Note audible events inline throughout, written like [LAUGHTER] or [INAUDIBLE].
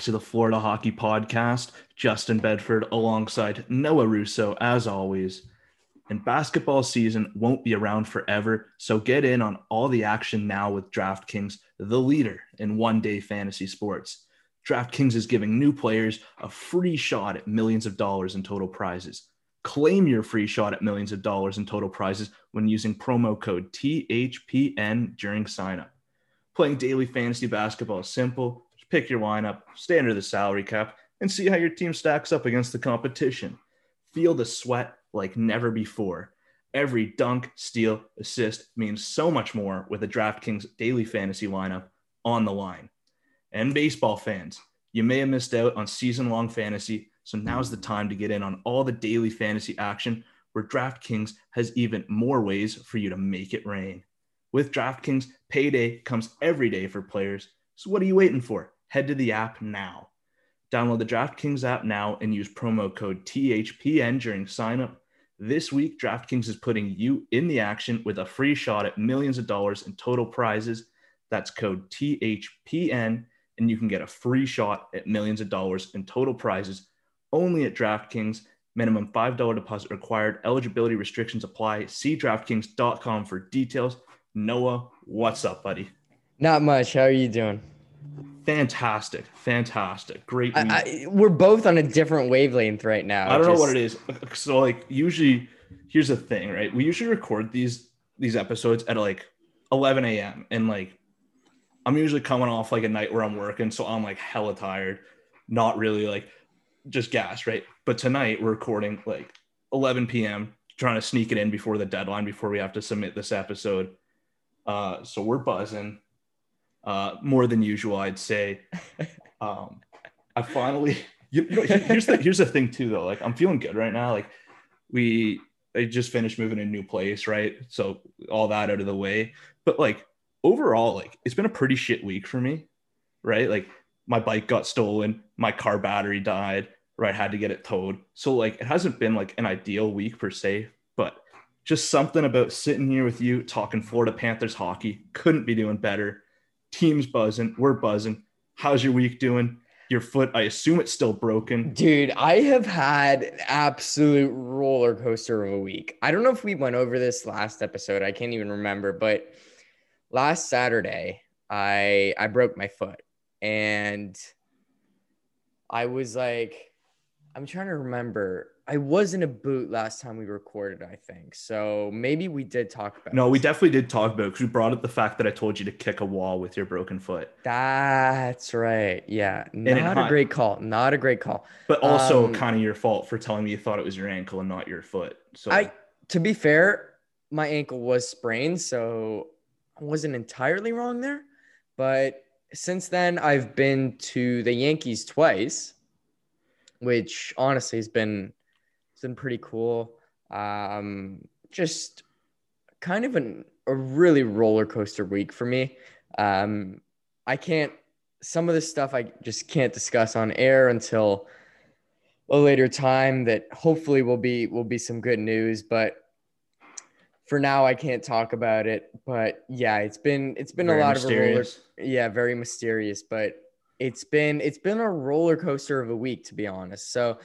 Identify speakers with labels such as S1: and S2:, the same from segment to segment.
S1: to the
S2: Florida Hockey Podcast. Justin Bedford alongside Noah Russo, as always. And basketball season won't be around forever, so get in on all the action now with DraftKings, the leader in one day fantasy sports. DraftKings is giving new players a free shot at millions of dollars in total prizes. Claim your free shot at millions of dollars in total prizes when using promo code THPN during signup. Playing daily fantasy basketball is simple. Pick your lineup, stay under the salary cap, and see how your team stacks up against the competition. Feel the sweat like never before. Every dunk, steal, assist means so much more with a DraftKings daily fantasy lineup on the line. And baseball fans, you may have missed out on season long fantasy, so now's the time to get in on all the daily fantasy action where DraftKings has even more ways for you to make it rain. With DraftKings, payday comes every day for players. So what are you waiting for? Head to the app now. Download the DraftKings app now and use promo code THPN during signup. This week, DraftKings is putting you in the action with a free shot at millions of dollars in total prizes. That's code THPN, and you can get a free shot at millions of dollars in total prizes only at DraftKings. Minimum $5 deposit required. Eligibility restrictions apply. See DraftKings.com for details. Noah, what's up, buddy?
S3: Not much. How are you doing?
S2: Fantastic, fantastic, great.
S3: I. I, we're both on a different wavelength right now.
S2: I don't know what it is. [LAUGHS] So like usually, here's the thing, right? We usually record these these episodes at like 11 a.m. and like I'm usually coming off like a night where I'm working, so I'm like hella tired, not really like just gas, right? But tonight we're recording like 11 p.m. trying to sneak it in before the deadline before we have to submit this episode. Uh, so we're buzzing uh, more than usual, I'd say. [LAUGHS] Um, I finally, you know, here's the here's the thing too, though. Like I'm feeling good right now. Like we, I just finished moving a new place, right? So all that out of the way. But like overall, like it's been a pretty shit week for me, right? Like my bike got stolen, my car battery died, right? I had to get it towed. So like it hasn't been like an ideal week per se, but just something about sitting here with you talking Florida Panthers hockey. Couldn't be doing better. Team's buzzing. We're buzzing. How's your week doing? Your foot, I assume it's still broken.
S3: Dude, I have had an absolute roller coaster of a week. I don't know if we went over this last episode. I can't even remember, but last Saturday, I I broke my foot and I was like I'm trying to remember. I was in a boot last time we recorded, I think. So maybe we did talk about
S2: No, we definitely did talk about because we brought up the fact that I told you to kick a wall with your broken foot,
S3: That's right. Yeah. Not a great call. Not a great call.
S2: but also
S3: Um,
S2: kind of your fault for telling me you thought it was your ankle and not your foot. So
S3: I to be fair, my ankle was sprained, so I wasn't entirely wrong there. But since then, I've been to the Yankees twice, which honestly has been it's been pretty cool. Um, just kind of an, a really roller coaster week for me. Um, I can't some of this stuff I just can't discuss on air until a later time that hopefully will be will be some good news but for now I can't talk about it but yeah it's been it's been
S2: very
S3: a lot of a roller yeah very mysterious but it's been it's been a roller coaster of a week to be honest so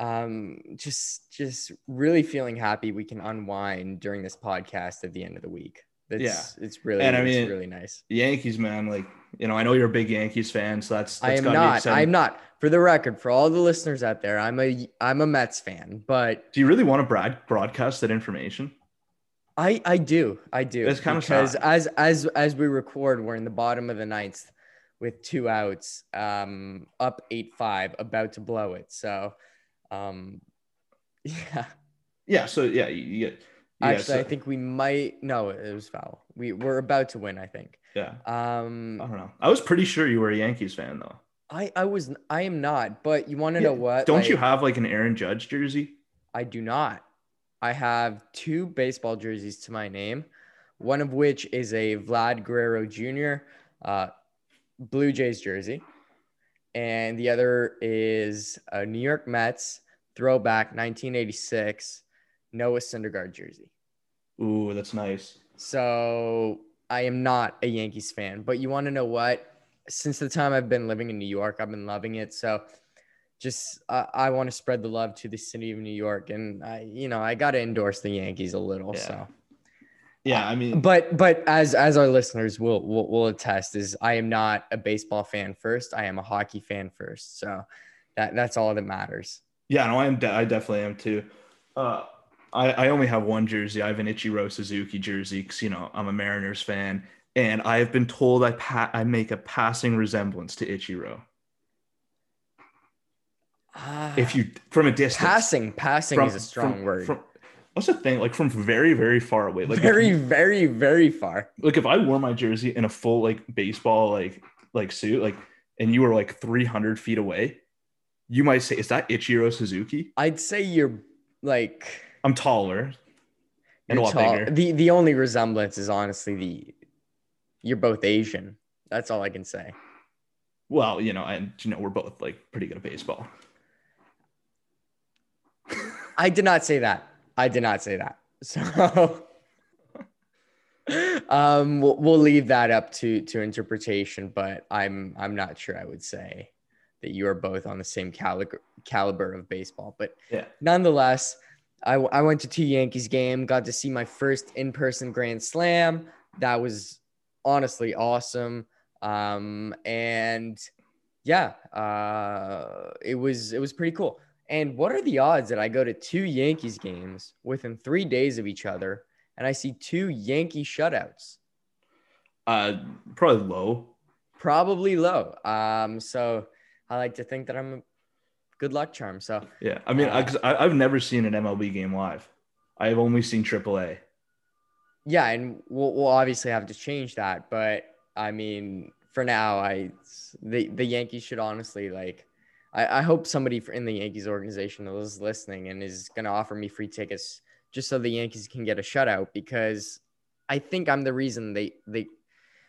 S3: um just just really feeling happy we can unwind during this podcast at the end of the week it's,
S2: Yeah.
S3: it's really
S2: And I
S3: it's
S2: mean,
S3: really nice
S2: Yankees, man, like you know, I know you're a big Yankees fan, so that's,
S3: I am not. I'm not. For the record, for all the listeners out there, I'm a I'm a Mets fan, but
S2: Do you really want to broad- broadcast that information?
S3: I I do I do.
S2: It's kinda
S3: because
S2: sad.
S3: as as as we record, we're in the bottom of the ninth. with two outs, um, up eight five, about to blow it. So, um, [LAUGHS] yeah.
S2: Yeah. So yeah, you, get. Yeah,
S3: Actually,
S2: so-
S3: I think we might. No, it was foul. We we're about to win. I think.
S2: yeah.
S3: Um,
S2: I don't know. I was pretty sure you were a Yankees fan though.
S3: I I was I am not. But you want to
S2: Yeah,
S3: know what?
S2: Don't you have like an Aaron Judge jersey?
S3: I do not. I have two baseball jerseys to my name, one of which is a Vlad Guerrero Jr. Uh, Blue Jays jersey, and the other is a New York Mets throwback 1986 Noah Syndergaard jersey.
S2: Ooh, that's nice.
S3: So I am not a Yankees fan, but you want to know what? Since the time I've been living in New York, I've been loving it. So just uh, I want to spread the love to the city of New York, and I, you know, I got to endorse the Yankees a little.
S2: Yeah.
S3: So,
S2: Yeah, I mean,
S3: but but as as our listeners will, will will attest, is I am not a baseball fan first. I am a hockey fan first. So that that's all that matters.
S2: yeah, no, I am. De- I definitely am too. Uh, I I only have one jersey. I have an Ichiro Suzuki jersey because you know I'm a Mariners fan, and I have been told I pa- I make a passing resemblance to Ichiro. If you from a distance,
S3: passing passing
S2: from-
S3: is a strong
S2: from-
S3: word.
S2: From, what's the thing? Like from very very far away. Like
S3: very very very far.
S2: like if I wore my jersey in a full like baseball like like suit like and you were like 300 feet away, you might say, "Is that Ichiro Suzuki?"
S3: I'd say you're like
S2: I'm taller and a lot
S3: tall.
S2: bigger.
S3: The the only resemblance is honestly the you're both Asian. That's all I can say.
S2: Well, you know, and you know, we're both like pretty good at baseball.
S3: I did not say that. I did not say that. [LAUGHS] So um we'll, we'll leave that up to to interpretation, but I'm I'm not sure I would say that you are both on the same caliber caliber of baseball, but
S2: Yeah.
S3: nonetheless, I, I went to two Yankees game, got to see my first in-person grand slam. That was honestly awesome. Um, and yeah, uh, it was, it was pretty cool. And what are the odds that I go to two Yankees games within three days of each other and I see two Yankee shutouts?
S2: Uh, probably low.
S3: Probably low. Um, so I like to think that I'm a good luck charm. So
S2: Yeah, I mean, I
S3: Uh,
S2: I, I've never seen an MLB game live. I have only seen AAA.
S3: Yeah, and we'll, we'll obviously have to change that, but I mean, for now, I the the Yankees should honestly like. I, I hope somebody in the Yankees organization is listening and is going to offer me free tickets just so the Yankees can get a shutout because I think I'm the reason they they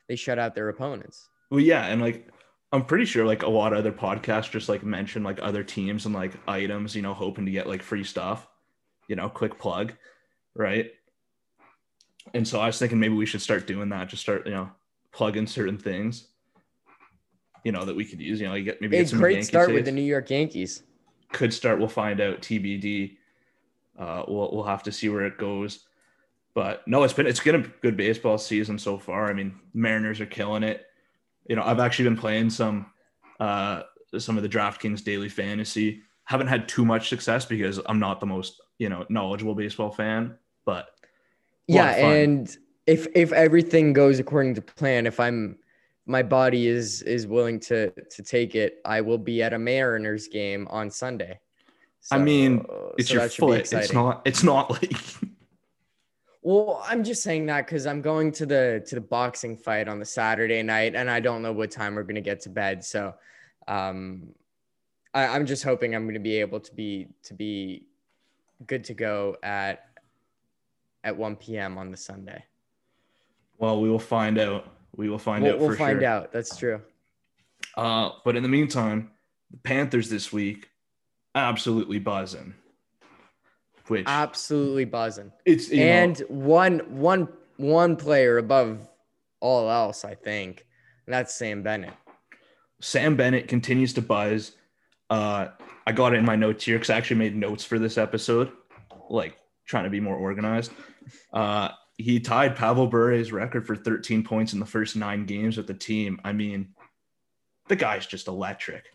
S3: they shut out their opponents.
S2: Well, yeah, and like I'm pretty sure like a lot of other podcasts just like mention like other teams and like items, you know, hoping to get like free stuff. You know, quick plug, right? And so I was thinking maybe we should start doing that. Just start, you know, plugging certain things. You know that we could use. You know, you get maybe
S3: A
S2: get some
S3: great
S2: Yankee
S3: start with the New York Yankees.
S2: could start. We'll find out. TBD. Uh, we'll we'll have to see where it goes. But no, it's been it's been a good baseball season so far. I mean, Mariners are killing it. You know, I've actually been playing some uh some of the DraftKings daily fantasy. Haven't had too much success because I'm not the most you know knowledgeable baseball fan. But
S3: Yeah, and if if everything goes according to plan, if I'm my body is is willing to to take it, I will be at a Mariners game on Sunday.
S2: I mean, it's
S3: so
S2: your
S3: that should be
S2: foot. It's not. It's not like [LAUGHS]
S3: Well, I'm just saying that because I'm going to the to the boxing fight on the Saturday night, and I don't know what time we're gonna get to bed. So, um, I, I'm just hoping I'm gonna be able to be to be good to go at at 1 p.m. on the Sunday.
S2: well, we will find out. We will find
S3: We'll,
S2: out.
S3: we'll find
S2: sure.
S3: out. That's true.
S2: Uh, but in the meantime, the Panthers this week absolutely buzzing. Which
S3: Absolutely buzzing.
S2: it's you know,
S3: and one one one player above all else, I think, and that's Sam Bennett.
S2: Sam Bennett continues to buzz. Uh, I got it in my notes here because I actually made notes for this episode, like trying to be more organized. Uh, he tied Pavel Bure's record for 13 points in the first nine games with the team. I mean, the guy's just electric.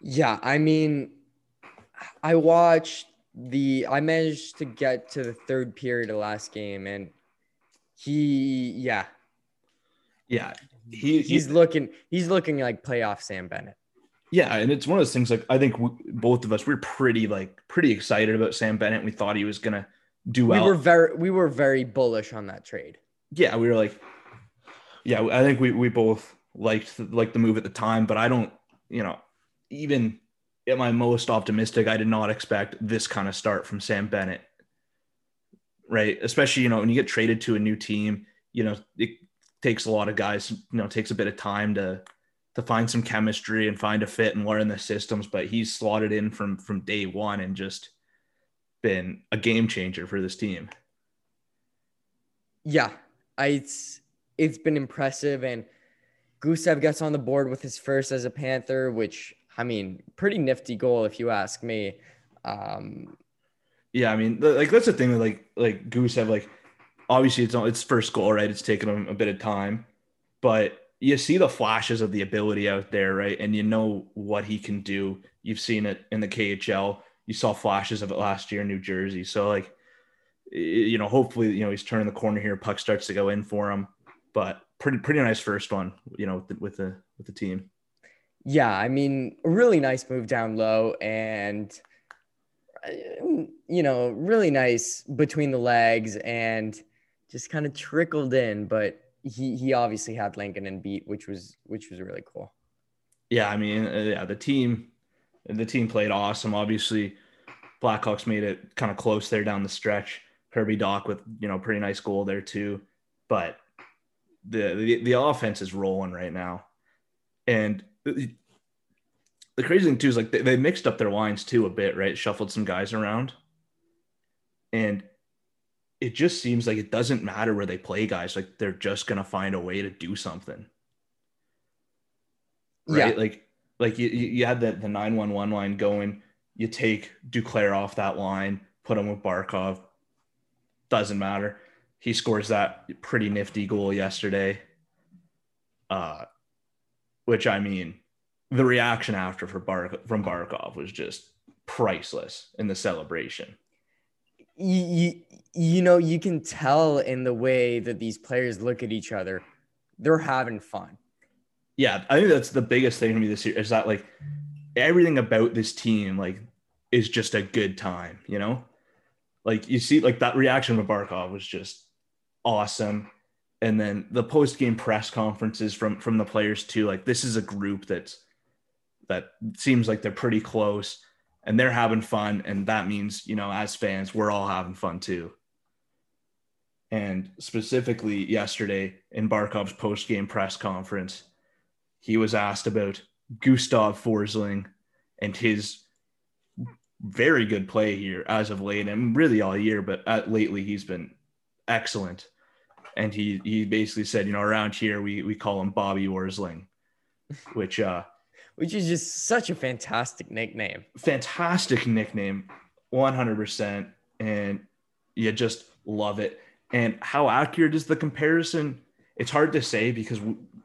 S3: Yeah, I mean, I watched the. I managed to get to the third period of last game, and he, yeah,
S2: Yeah, he
S3: he's
S2: he,
S3: looking he's looking like playoff Sam Bennett.
S2: yeah, and it's one of those things. Like I think we, both of us we're pretty like pretty excited about Sam Bennett. We thought he was gonna do well.
S3: We were very we were very bullish on that trade.
S2: yeah, we were like, yeah, I think we we both liked like the move at the time, but I don't, you know, even at my most optimistic, I did not expect this kind of start from Sam Bennett. Right, especially you know when you get traded to a new team, you know it takes a lot of guys, you know, takes a bit of time to to find some chemistry and find a fit and learn the systems. But he's slotted in from from day one and just been a game changer for this team.
S3: Yeah, I, it's it's been impressive, and Gusev gets on the board with his first as a Panther, which I mean, pretty nifty goal if you ask me. Um,
S2: Yeah, I mean, like that's the thing with like like Gusev. Like, obviously, it's not its first goal, right? It's taken him a bit of time, but you see the flashes of the ability out there, right? And you know what he can do. You've seen it in the KHL. You saw flashes of it last year in New Jersey. So like, you know, hopefully, you know, he's turning the corner here. Puck starts to go in for him, but pretty pretty nice first one, you know, with the with the, with the team.
S3: yeah, I mean, really nice move down low, and you know, really nice between the legs, and just kind of trickled in. But he he obviously had Lankinen beat, which was which was really cool.
S2: Yeah, I mean, uh, yeah, the team, the team played awesome. Obviously, Blackhawks made it kind of close there down the stretch. Kirby Dach with you know pretty nice goal there too, but the the, the offense is rolling right now, and the, the crazy thing too is like they, they mixed up their lines too a bit, right? Shuffled some guys around, and it just seems like it doesn't matter where they play guys. Like they're just gonna find a way to do something right?
S3: Yeah.
S2: Like, like you, you had the the nine one one line going. You take Duclair off that line, put him with Barkov. Doesn't matter. He scores that pretty nifty goal yesterday. Uh, which I mean, the reaction after for Bar from Barkov was just priceless in the celebration.
S3: you, you, you know, you can tell in the way that these players look at each other, they're having fun.
S2: Yeah, I think that's the biggest thing for me this year is that like everything about this team like is just a good time, you know? Like you see like that reaction with Barkov was just awesome. And then the post-game press conferences from from the players too, like this is a group that's that seems like they're pretty close and they're having fun and that means, you know, as fans, we're all having fun too. And specifically yesterday in Barkov's post-game press conference, he was asked about Gustav Forsling and his very good play here as of late and really all year, but at, lately he's been excellent. And he he basically said, you know, around here we we call him Bobby Worsling, which uh
S3: which is just such a fantastic nickname.
S2: fantastic nickname, 100%. And you just love it. And how accurate is the comparison? It's hard to say because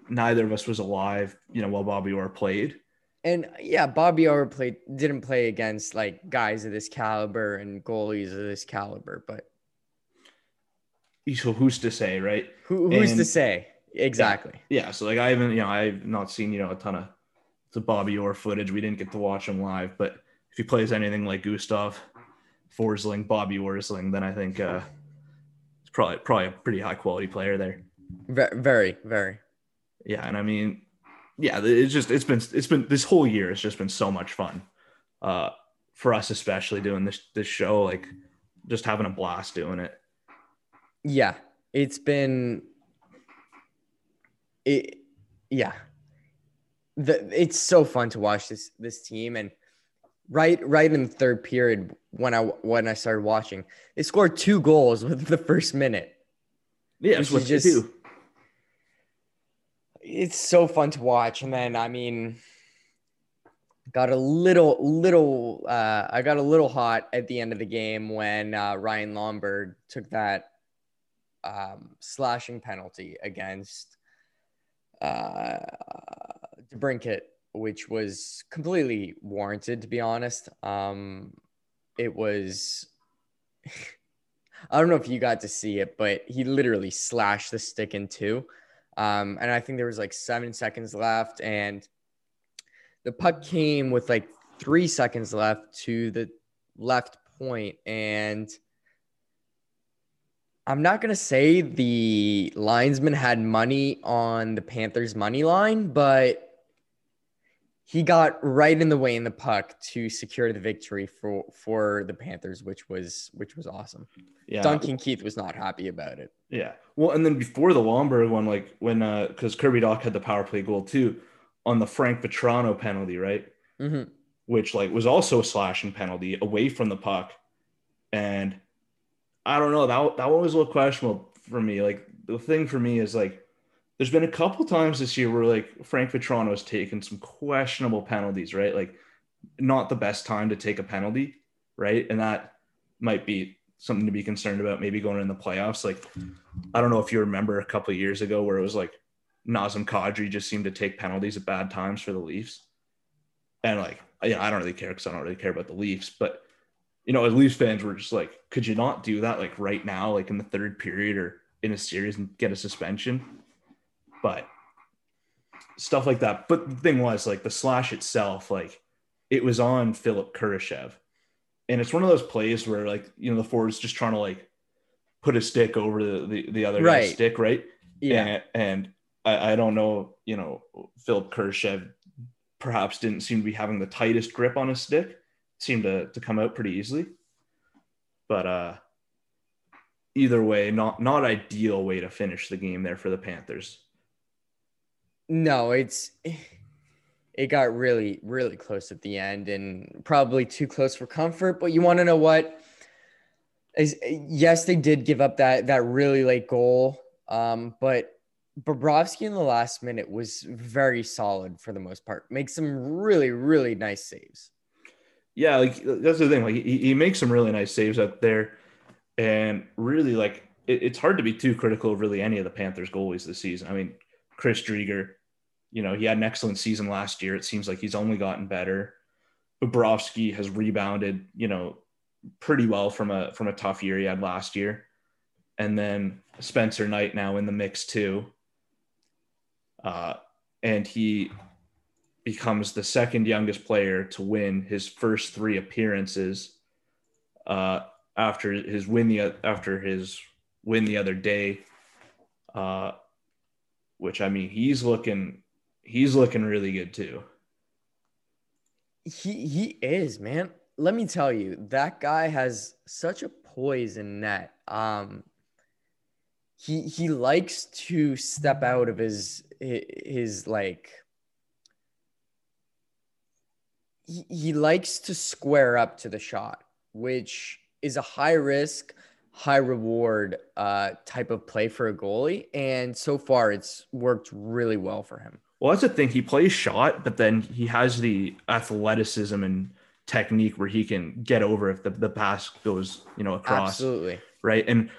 S2: neither of us was alive, you know, while Bobby Orr played.
S3: And yeah, Bobby Orr played didn't play against like guys of this caliber and goalies of this caliber, but
S2: So who's to say, right?
S3: who, who's to say exactly?
S2: Yeah. So like I haven't, you know, I've not seen, you know, a ton of the Bobby Orr footage. We didn't get to watch him live, but if he plays anything like Gustav Forsling, Bobby Worsling, then I think uh it's probably probably a pretty high quality player there.
S3: Very, very.
S2: Yeah and i mean yeah it's just it's been it's been this whole year it's just been so much fun uh for us especially doing this this show like just having a blast doing it
S3: Yeah, it's been it. Yeah, the it's so fun to watch this this team and right right in the third period when I when I started watching, they scored two goals [LAUGHS] with the first minute.
S2: yeah what
S3: just-
S2: do
S3: It's so fun to watch, and then I mean, got a little little uh, I got a little hot at the end of the game when uh, Ryan Lomberg took that um, slashing penalty against uh, DeBrincat, which was completely warranted, to be honest. Um, it was. [LAUGHS] I don't know if you got to see it, but he literally slashed the stick in two. Um, and I think there was like seven seconds left, and the puck came with like three seconds left to the left point, and I'm not gonna say the linesman had money on the Panthers money line, but he got right in the way in the puck to secure the victory for for the Panthers, which was which was awesome.
S2: Yeah.
S3: Duncan Keith was not happy about it.
S2: Yeah. Well, and then before the Lomberg one, like when uh because Kirby Dach had the power play goal too on the Frank Vatrano penalty, right?
S3: Mhm.
S2: Which like was also a slashing penalty away from the puck. And I don't know, that that one was a little questionable for me. Like the thing for me is like there's been a couple times this year where like Frank Vatrano has taken some questionable penalties, right? Like not the best time to take a penalty, right? And that might be something to be concerned about maybe going in the playoffs. Like I don't know if you remember a couple years ago where it was like Nazem Kadri just seemed to take penalties at bad times for the Leafs. And like, yeah, I don't really care because I don't really care about the Leafs, but you know, as Leafs fans we're just like, could you not do that like right now, like in the third period or in a series and get a suspension? But stuff like that. But the thing was, like the slash itself, like it was on Philip Kurashev. And it's one of those plays where like, you know, the forward's just trying to like put a stick over the, the, the other
S3: Right.
S2: guy's stick, right?
S3: Yeah.
S2: And, and I, I don't know, you know, Philip Kurashev perhaps didn't seem to be having the tightest grip on his stick. Seemed to, to come out pretty easily. But uh either way, not not ideal way to finish the game there for the Panthers.
S3: No, it's [SIGHS] it got really really close at the end and probably too close for comfort, but you want to know what is yes, they did give up that that really late goal. Um, but Bobrovsky in the last minute was very solid for the most part. Makes some really really nice saves.
S2: Yeah, like that's the thing. Like he, he makes some really nice saves out there, and really like it, it's hard to be too critical of really any of the Panthers goalies this season. I mean, Chris Driedger, you know, he had an excellent season last year. It seems like he's only gotten better. Bobrovsky has rebounded, you know, pretty well from a from a tough year he had last year, and then Spencer Knight now in the mix too. Uh, and he becomes the second youngest player to win his first three appearances uh, after his win the after his win the other day. Uh, which I mean, he's looking he's looking really good too.
S3: He he is, man. Let me tell you, that guy has such a poise net. Um he he likes to step out of his his, his like he, he likes to square up to the shot, which is a high risk, high reward uh type of play for a goalie and so far it's worked really well for him.
S2: Well, that's the thing. He plays shot, but then he has the athleticism and technique where he can get over if the, the pass goes, you know, across.
S3: Absolutely.
S2: right? And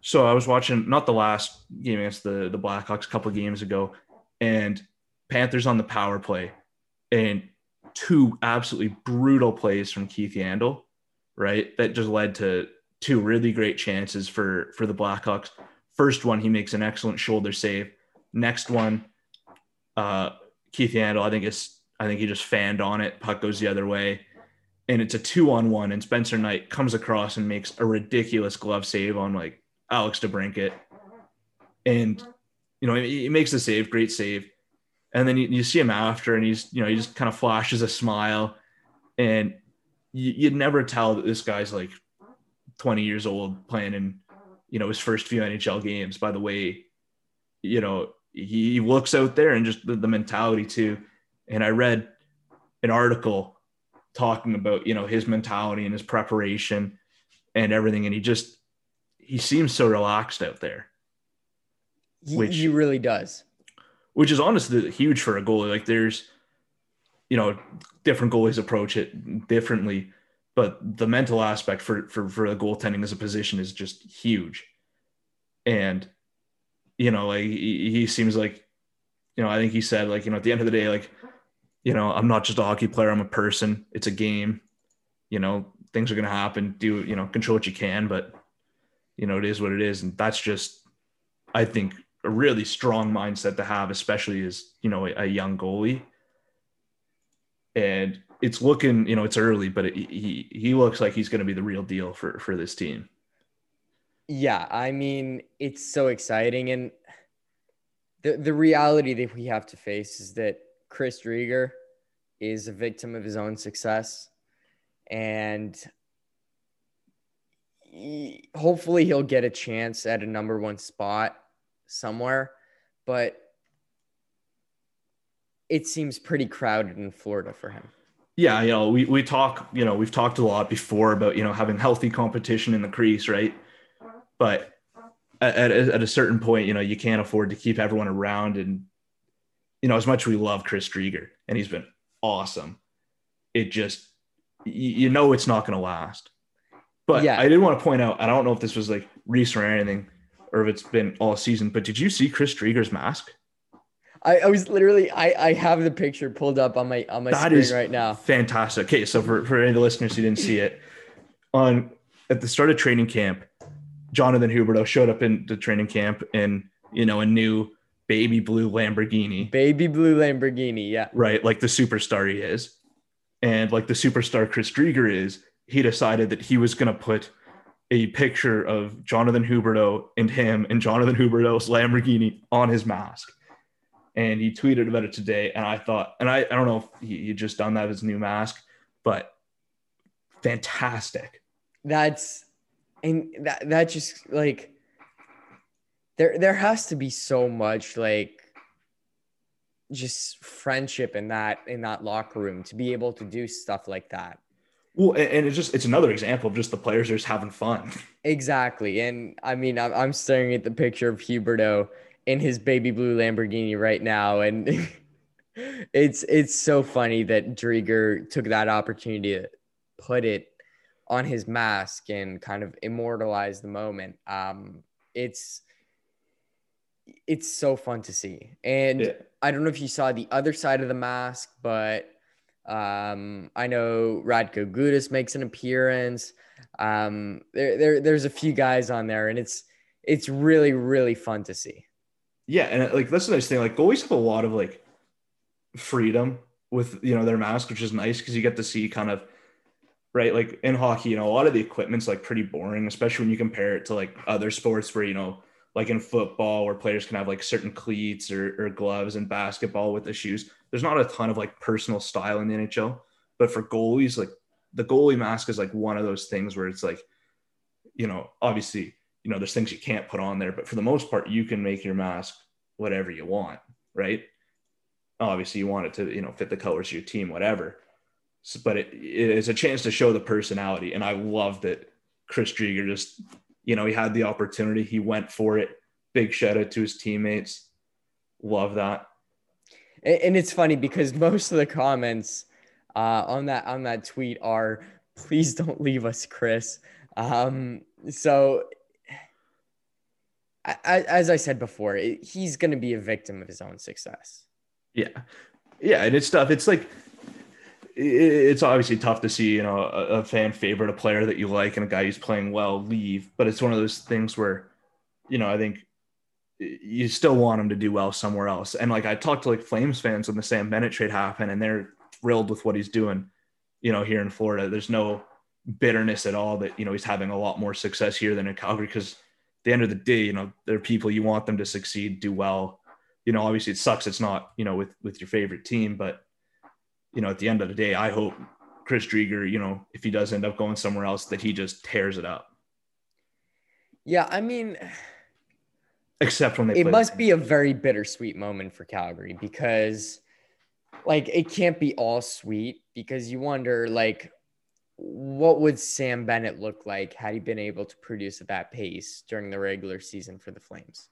S2: so I was watching not the last game against the the Blackhawks a couple of games ago, and Panthers on the power play, and two absolutely brutal plays from Keith Yandle, right? That just led to two really great chances for for the Blackhawks. First one, he makes an excellent shoulder save. Next one, uh, Keith Yandle, I think it's I think he just fanned on it. Puck goes the other way, and it's a two on one. And Spencer Knight comes across and makes a ridiculous glove save on like Alex DeBrincat, and you know he, makes the save, great save. And then you, you see him after, and he's you know he just kind of flashes a smile, and you, you'd never tell that this guy's like 20 years old playing in you know his first few NHL games. By the way you know he looks out there and just the, the mentality too. And I read an article talking about you know his mentality and his preparation and everything. And he just he seems so relaxed out there. Which-
S3: he really does.
S2: which is honestly huge for a goalie. Like there's you know different goalies approach it differently but the mental aspect for for for the goaltending as a position is just huge. And you know like he, he seems like you know i think he said like you know at the end of the day like you know i'm not just a hockey player i'm a person it's a game. You know things are going to happen do you know control what you can but you know it is what it is. And that's just i think a really strong mindset to have, especially as you know a, a young goalie. And it's looking, you know, it's early, but it, he he looks like he's going to be the real deal for for this team.
S3: Yeah, I mean, it's so exciting, and the the reality that we have to face is that Chris Driedger is a victim of his own success, and hopefully he'll get a chance at a number one spot somewhere, but it seems pretty crowded in Florida for him.
S2: Yeah, you know, we we talk, you know, we've talked a lot before about you know having healthy competition in the crease, right? But at, at, at a certain point, you know, you can't afford to keep everyone around, and you know, as much we love Chris Driedger and he's been awesome, it just you, know it's not going to last. But
S3: Yeah.
S2: I did want to point out, I don't know if this was like recent or anything, or if it's been all season, but did you see Chris Driedger's mask?
S3: I, I was literally I, I have the picture pulled up on my on my
S2: That
S3: screen
S2: is
S3: right now.
S2: Fantastic. Okay, so for, for any of the listeners who didn't see it, on at the start of training camp, Jonathan Huberdeau showed up in the training camp in you know a new baby blue Lamborghini,
S3: Baby blue Lamborghini, yeah.
S2: right? Like the superstar he is, and like the superstar Chris Driedger is. He decided that he was going to put a picture of Jonathan Huberdeau and him and Jonathan Huberdeau's Lamborghini on his mask. And he tweeted about it today. And I thought, and I, I don't know if he, he just done that as a new mask, but fantastic.
S3: That's and that that just like there there has to be so much like just friendship in that in that locker room to be able to do stuff like that.
S2: Well, and, and it's just, it's another example of just the players are just having fun.
S3: Exactly. And I mean, I'm, I'm staring at the picture of Huberdeau in his baby blue Lamborghini right now. And [LAUGHS] it's, it's so funny that Driedger took that opportunity to put it on his mask and kind of immortalize the moment. Um, it's, it's so fun to see. And
S2: Yeah.
S3: I don't know if you saw the other side of the mask, but um, I know Radko Gudas makes an appearance. Um, there, there, there's a few guys on there, and it's it's really, really fun to see.
S2: Yeah, and like that's the nice thing. Like goalies have a lot of like freedom with you know their mask, which is nice because you get to see kind of right like in hockey. You know, a lot of the equipment's like pretty boring, especially when you compare it to like other sports where you know like in football where players can have like certain cleats or, or gloves and basketball with the shoes. There's not a ton of like personal style in the NHL, but for goalies, like the goalie mask is like one of those things where it's like, you know, obviously, you know, there's things you can't put on there, but for the most part, you can make your mask whatever you want, right? Obviously, you want it to, you know, fit the colors of your team, whatever. So, but it, it is a chance to show the personality. And I love that Chris Driedger just, you know, he had the opportunity, he went for it. Big shout out to his teammates. Love that.
S3: And, and it's funny because [LAUGHS] most of the comments uh, on that on that tweet are, "Please don't leave us, Chris." Um, so, As I said before, he's going to be a victim of his own success.
S2: Yeah. Yeah. And it's tough. It's like, it's obviously tough to see, you know, a, a fan favorite, a player that you like, and a guy who's playing well leave. But it's one of those things where, you know, I think you still want him to do well somewhere else. And like I talked to like Flames fans when the Sam Bennett trade happened, and they're thrilled with what he's doing, you know, here in Florida. There's no bitterness at all that, you know, he's having a lot more success here than in Calgary because the end of the day, you know, there are people you want them to succeed, do well. You know, obviously it sucks it's not, you know, with with your favorite team, but you know, at the end of the day, I hope Chris Driedger, you know, if he does end up going somewhere else, that he just tears it up.
S3: Yeah, I mean,
S2: Except when they
S3: it must be a very bittersweet moment for Calgary because, like, it can't be all sweet because you wonder, like, what would Sam Bennett look like had he been able to produce at that pace during the regular season for the Flames?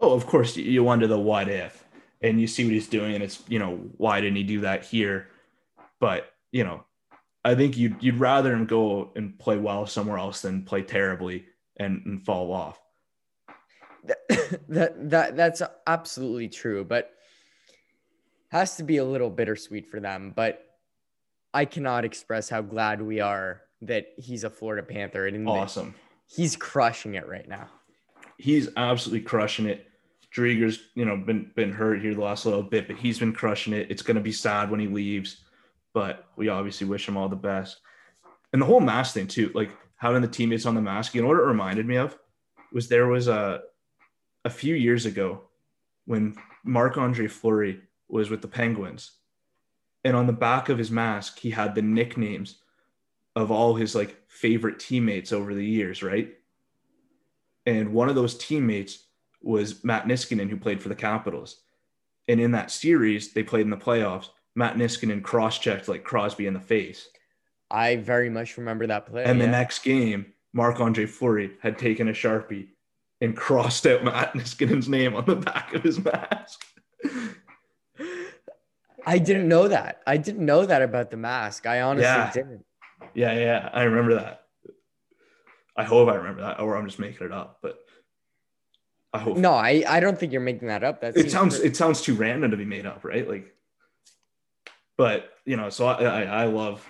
S2: Oh, of course, you- wonder the what if, and you see what he's doing, and it's you know why didn't he do that here? But you know, I think you'd you'd rather him go and play well somewhere else than play terribly and, and fall off.
S3: that, [LAUGHS] that that that's absolutely true, but has to be a little bittersweet for them. But I cannot express how glad we are that he's a Florida Panther and
S2: Awesome.
S3: he's crushing it right now.
S2: He's absolutely crushing it. Driedger's, you know, been been hurt here the last little bit, but he's been crushing it. It's gonna be sad when he leaves, but we obviously wish him all the best. And the whole mask thing too, like having the teammates on the mask. You know what it reminded me of was there was a a few years ago when Marc Andre Fleury was with the Penguins, and on the back of his mask he had the nicknames of all his like favorite teammates over the years, right? And one of those teammates was Matt Niskanen, who played for the Capitals. And in that series, they played in the playoffs. Matt Niskanen cross-checked like Crosby in the face.
S3: I very much remember that play.
S2: And
S3: yeah.
S2: the next game, Marc Andre Fleury had taken a sharpie and crossed out Matt Niskanen's name on the back of his mask. [LAUGHS]
S3: I didn't know that. I didn't know that about the mask. I honestly
S2: Yeah.
S3: didn't.
S2: Yeah, yeah, I remember that. I hope I remember that, or I'm just making it up. But I hope
S3: No, I, I don't think you're making that up. That
S2: it sounds
S3: pretty-
S2: it sounds too random to be made up, right? Like, but you know, so I I, I love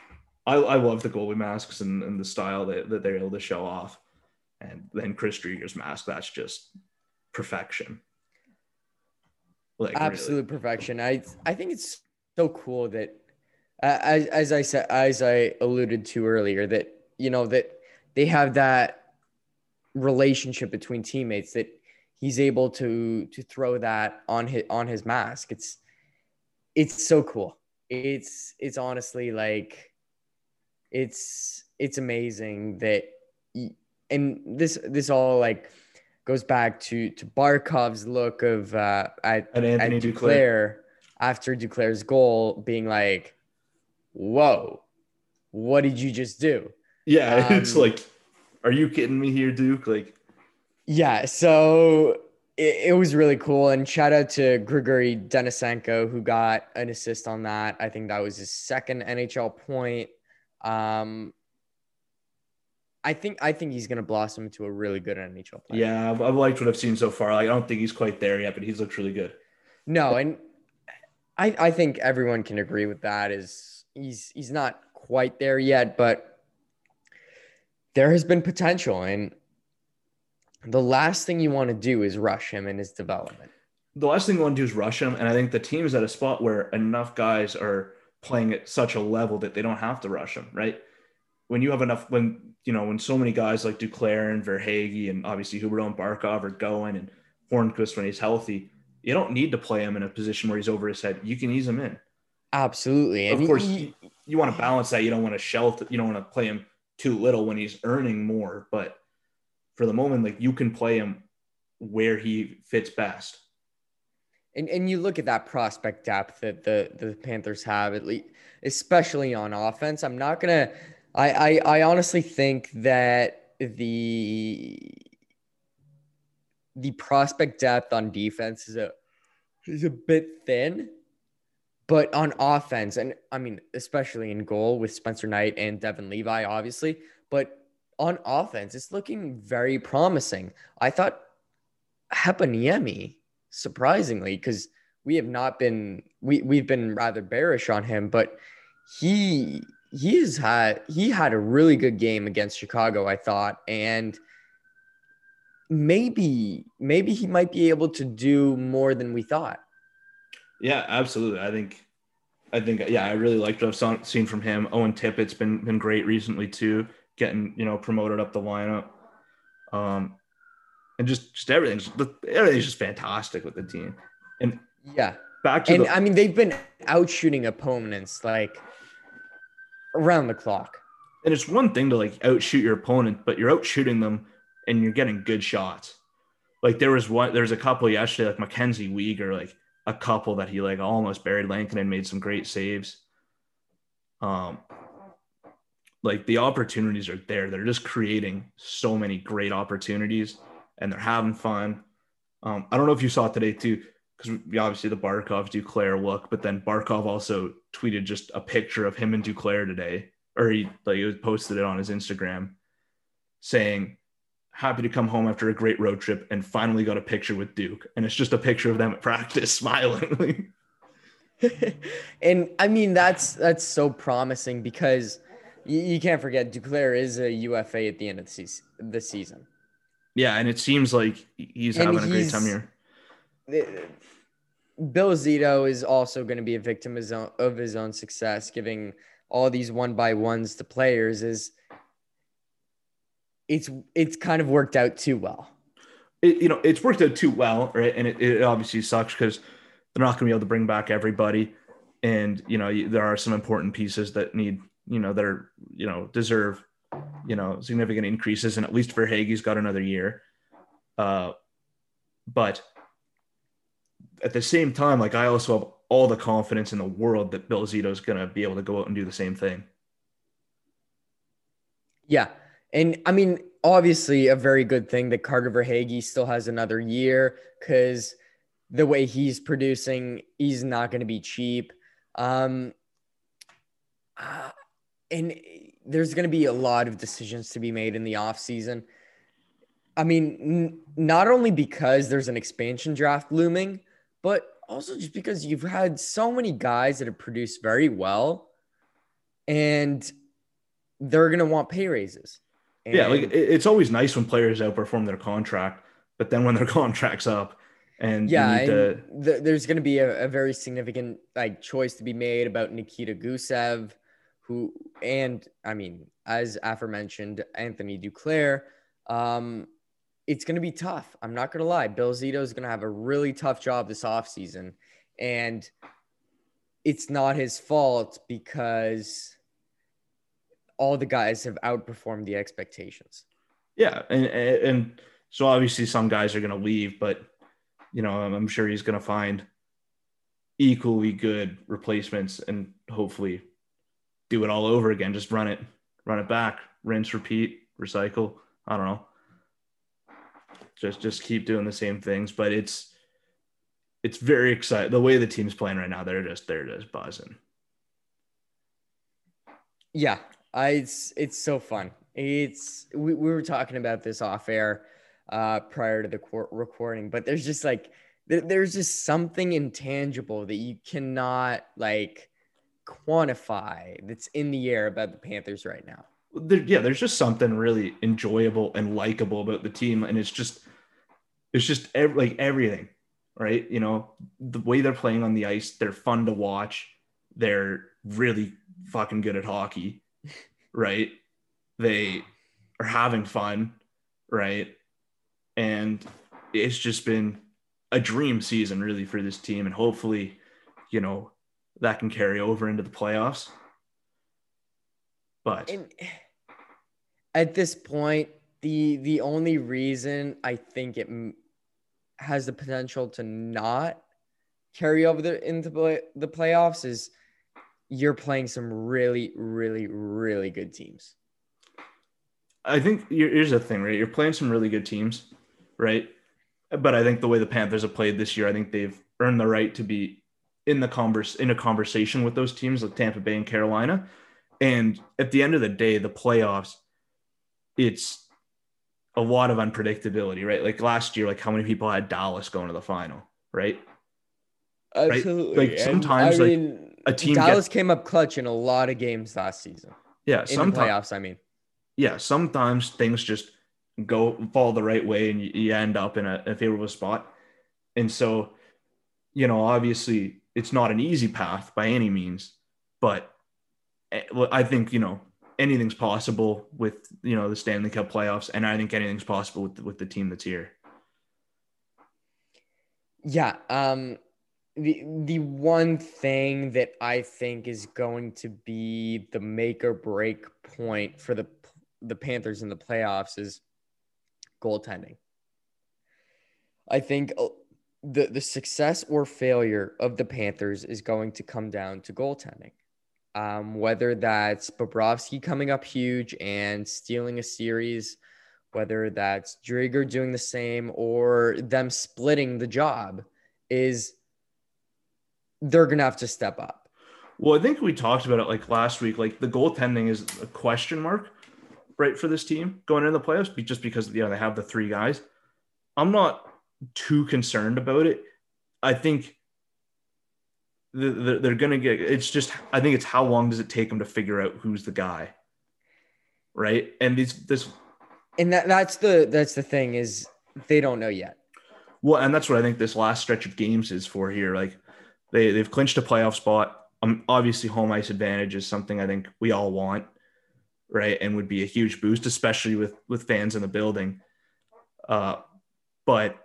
S2: I, I love the goalie masks and, and the style that, that they're able to show off, and then Chris Driedger's mask that's just perfection. Like really.
S3: absolute perfection. I I think it's so cool that uh, as as I said as I alluded to earlier that you know that they have that relationship between teammates that he's able to to throw that on his on his mask. It's it's so cool. It's it's honestly like it's it's amazing that and this this all like goes back to to Barkov's look of uh at,
S2: And Anthony
S3: at
S2: Duclair.
S3: Duclair after Duclair's goal being like, whoa, what did you just do?
S2: Yeah, [LAUGHS] it's
S3: Um,
S2: like, are you kidding me here, Duke? Like,
S3: Yeah, so it, it was really cool. And shout out to Grigory Denisenko, who got an assist on that. I think that was his second NHL point. Um, I think I think he's gonna blossom into a really good NHL player.
S2: yeah, I've, I've liked what I've seen so far. Like, I don't think he's quite there yet, but he's looked really good.
S3: No, and I I think everyone can agree with that. Is he's he's not quite there yet, but there has been potential, and the last thing you want to do is rush him in his development.
S2: the last thing you want to do is rush him. And I think the team is at a spot where enough guys are playing at such a level that they don't have to rush him, right? When you have enough, when, you know, when so many guys like Duclair and Verhaeghe and obviously Huberdeau and Barkov are going and Hornqvist when he's healthy, you don't need to play him in a position where he's over his head. You can ease him in.
S3: Absolutely, and
S2: Of course,
S3: he-
S2: you, you want to balance that. You don't want to shelter, you don't want to play him too little when he's earning more. But for the moment, like you can play him where he fits best.
S3: and and you look at that prospect depth that the the Panthers have at least, especially on offense. I'm not gonna. I I, I honestly think that the the prospect depth on defense is a is a bit thin, but on offense, and I mean especially in goal with Spencer Knight and Devon Levi, obviously, but on offense, it's looking very promising. I thought Heponiemi, surprisingly, because we have not been we we've been rather bearish on him, but he he has had he had a really good game against Chicago, I thought, and maybe maybe he might be able to do more than we thought.
S2: Yeah, absolutely. I think, I think, yeah, I really liked what I've seen from him. Owen Tippett's been been great recently too, getting you know promoted up the lineup, um, and just just everything's everything's just fantastic with the team. And
S3: Yeah.
S2: back to
S3: And
S2: the,
S3: I mean they've been out shooting opponents like around the clock.
S2: and it's one thing to like outshoot your opponent, but you're outshooting them and you're getting good shots. Like there was one, there was a couple yesterday, like Mackenzie Weegar, like a couple that he like almost buried Lankinen made some great saves. Um, like the opportunities are there. They're just creating so many great opportunities, and they're having fun. Um, I don't know if you saw it today too, because obviously the Barkov Duclair look, but then Barkov also tweeted just a picture of him and Duclair today, or he like he posted it on his Instagram, saying, "Happy to come home after a great road trip and finally got a picture with Duke." And it's just a picture of them at practice [LAUGHS] smiling. [LAUGHS]
S3: and I mean that's that's so promising because you, you can't forget Duclair is a UFA at the end of the season. The season.
S2: yeah, and it seems like he's
S3: And
S2: having a great time here.
S3: Bill Zito is also going to be a victim of his own success, giving all these one by ones to players. Is it's it's kind of worked out too well.
S2: It, you know, it's worked out too well, right? And it, it obviously sucks because they're not going to be able to bring back everybody, and you know, there are some important pieces that need, you know, that are you know deserve, you know, significant increases, and at least Verhaeghe's got another year. Uh, but at the same time, like I also have all the confidence in the world that Bill Zito is going to be able to go out and do the same thing.
S3: Yeah. And I mean, obviously, a very good thing that Carter Verhaeghe still has another year because the way he's producing, he's not going to be cheap. Um, uh, and there's going to be a lot of decisions to be made in the offseason. I mean, n- not only because there's an expansion draft looming, but also just because you've had so many guys that have produced very well and they're going to want pay raises.
S2: And yeah, like it's always nice when players outperform their contract, but then when their [LAUGHS] contract's up and
S3: yeah, to... th- there's going to be a, a, very significant like choice to be made about Nikita Gusev, who and I mean, as aforementioned, Anthony Duclair. Um, it's going to be tough. I'm not going to lie. Bill Zito is going to have a really tough job this offseason. And it's not his fault because all the guys have outperformed the expectations.
S2: Yeah. And, and so obviously some guys are going to leave, but, you know, I'm sure he's going to find equally good replacements and hopefully do it all over again. Just run it, run it back, rinse, repeat, recycle. I don't know just just keep doing the same things. But it's it's very exciting. The way the team's playing right now, they're just they're just buzzing.
S3: Yeah, I, it's it's so fun. It's we, we were talking about this off air uh, prior to the recording, but there's just like there, there's just something intangible that you cannot like quantify that's in the air about the Panthers right now.
S2: There, yeah, there's just something really enjoyable and likable about the team, and it's just it's just ev- like everything, right? You know, the way they're playing on the ice, they're fun to watch. They're really fucking good at hockey, [LAUGHS] right? They are having fun, right? And it's just been a dream season really for this team and hopefully, you know, that can carry over into the playoffs. But and
S3: at this point, the the only reason I think it has the potential to not carry over the into play, the playoffs is you're playing some really, really, really good teams.
S2: I think here's the thing, right? You're playing some really good teams, right? But I think the way the Panthers have played this year, I think they've earned the right to be in the converse in a conversation with those teams like Tampa Bay and Carolina. And at the end of the day, the playoffs, it's a lot of unpredictability, right? Like last year, like how many people had Dallas going to the final, right?
S3: Absolutely.
S2: Right? Like sometimes, I like mean, a team
S3: Dallas gets, came up clutch in a lot of games last season.
S2: Yeah, in sometimes
S3: playoffs. I mean,
S2: yeah, sometimes things just go fall the right way, and you, you end up in a, a favorable spot. And so, you know, obviously, it's not an easy path by any means, but eh, I think you know anything's possible with you know the Stanley Cup playoffs, and I think anything's possible with with the team that's here.
S3: Yeah, um, the the one thing that I think is going to be the make or break point for the the Panthers in the playoffs is goaltending. I think uh, the the success or failure of the Panthers is going to come down to goaltending um, whether that's Bobrovsky coming up huge and stealing a series, whether that's Driedger doing the same or them splitting the job, is they're going to have to step up.
S2: Well, I think we talked about it like last week. Like the goaltending is a question mark, right, for this team going into the playoffs, just because you know they have the three guys. I'm not too concerned about it. I think they're going to get it's just i think it's how long does it take them to figure out who's the guy right and these this
S3: and that that's the that's the thing is they don't know yet
S2: Well, and that's what I think this last stretch of games is for here. Like they they've clinched a playoff spot. Um, obviously, home ice advantage is something I think we all want, right? And would be a huge boost, especially with with fans in the building. Uh, but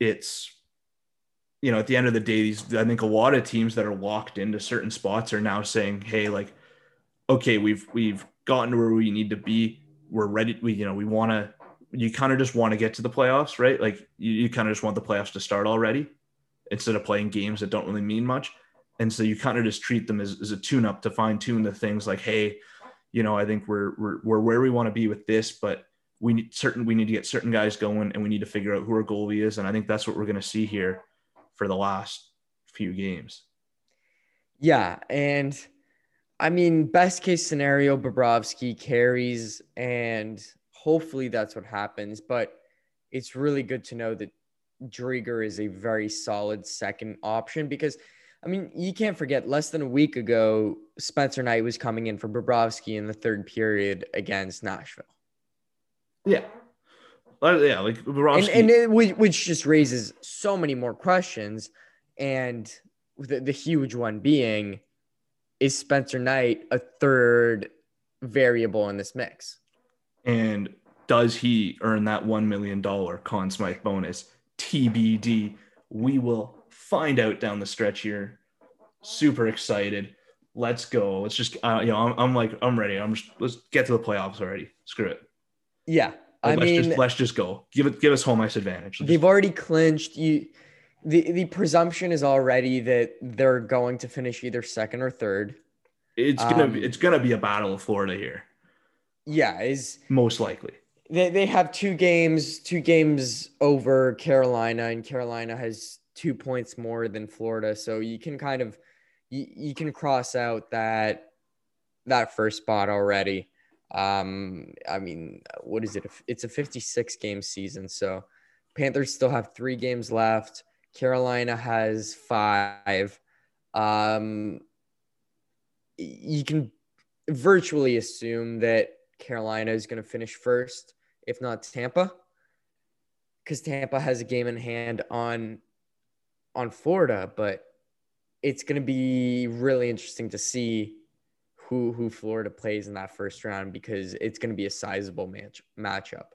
S2: it's you know at the end of the day, these I think a lot of teams that are locked into certain spots are now saying, hey, like, okay, we've we've gotten to where we need to be. We're ready. We you know we want to. You kind of just want to get to the playoffs, right? Like you, you kind of just want the playoffs to start already instead of playing games that don't really mean much. And so you kind of just treat them as, as a tune up to fine tune the things like, hey, you know, I think we're, we're, we're where we want to be with this, but we need certain, we need to get certain guys going and we need to figure out who our goalie is. And I think that's what we're going to see here for the last few games.
S3: Yeah. And I mean, best case scenario, Bobrovsky carries, and hopefully that's what happens. But it's really good to know that Driedger is a very solid second option because, I mean, you can't forget less than a week ago, Spencer Knight was coming in for Bobrovsky in the third period against Nashville.
S2: Yeah. Yeah, like Bobrovsky.
S3: And, and it, which just raises so many more questions. And the, the huge one being, is Spencer Knight a third variable in this mix?
S2: And does he earn that $1 million Conn Smythe bonus? TBD. We will find out down the stretch here. Super excited. Let's go. Let's just, uh, you know, I'm, I'm, like, I'm ready. I'm just, let's get to the playoffs already. Screw it.
S3: Yeah. I
S2: let's
S3: mean,
S2: just, let's just go. Give it, give us home ice advantage. Let's
S3: they've already clinched. You, the the presumption is already that they're going to finish either second or third.
S2: It's gonna
S3: Um,
S2: be it's gonna be a battle of Florida here,
S3: Yeah, is
S2: most likely.
S3: they, they have two games, two games over Carolina, and Carolina has two points more than Florida. So you can kind of you, you can cross out that that first spot already. Um, I mean, what is it? It's a 56 game season. So Panthers still have three games left. Carolina has five. Um, you can virtually assume that Carolina is going to finish first, if not Tampa, because Tampa has a game in hand on on Florida. But it's going to be really interesting to see who who Florida plays in that first round because it's going to be a sizable match matchup.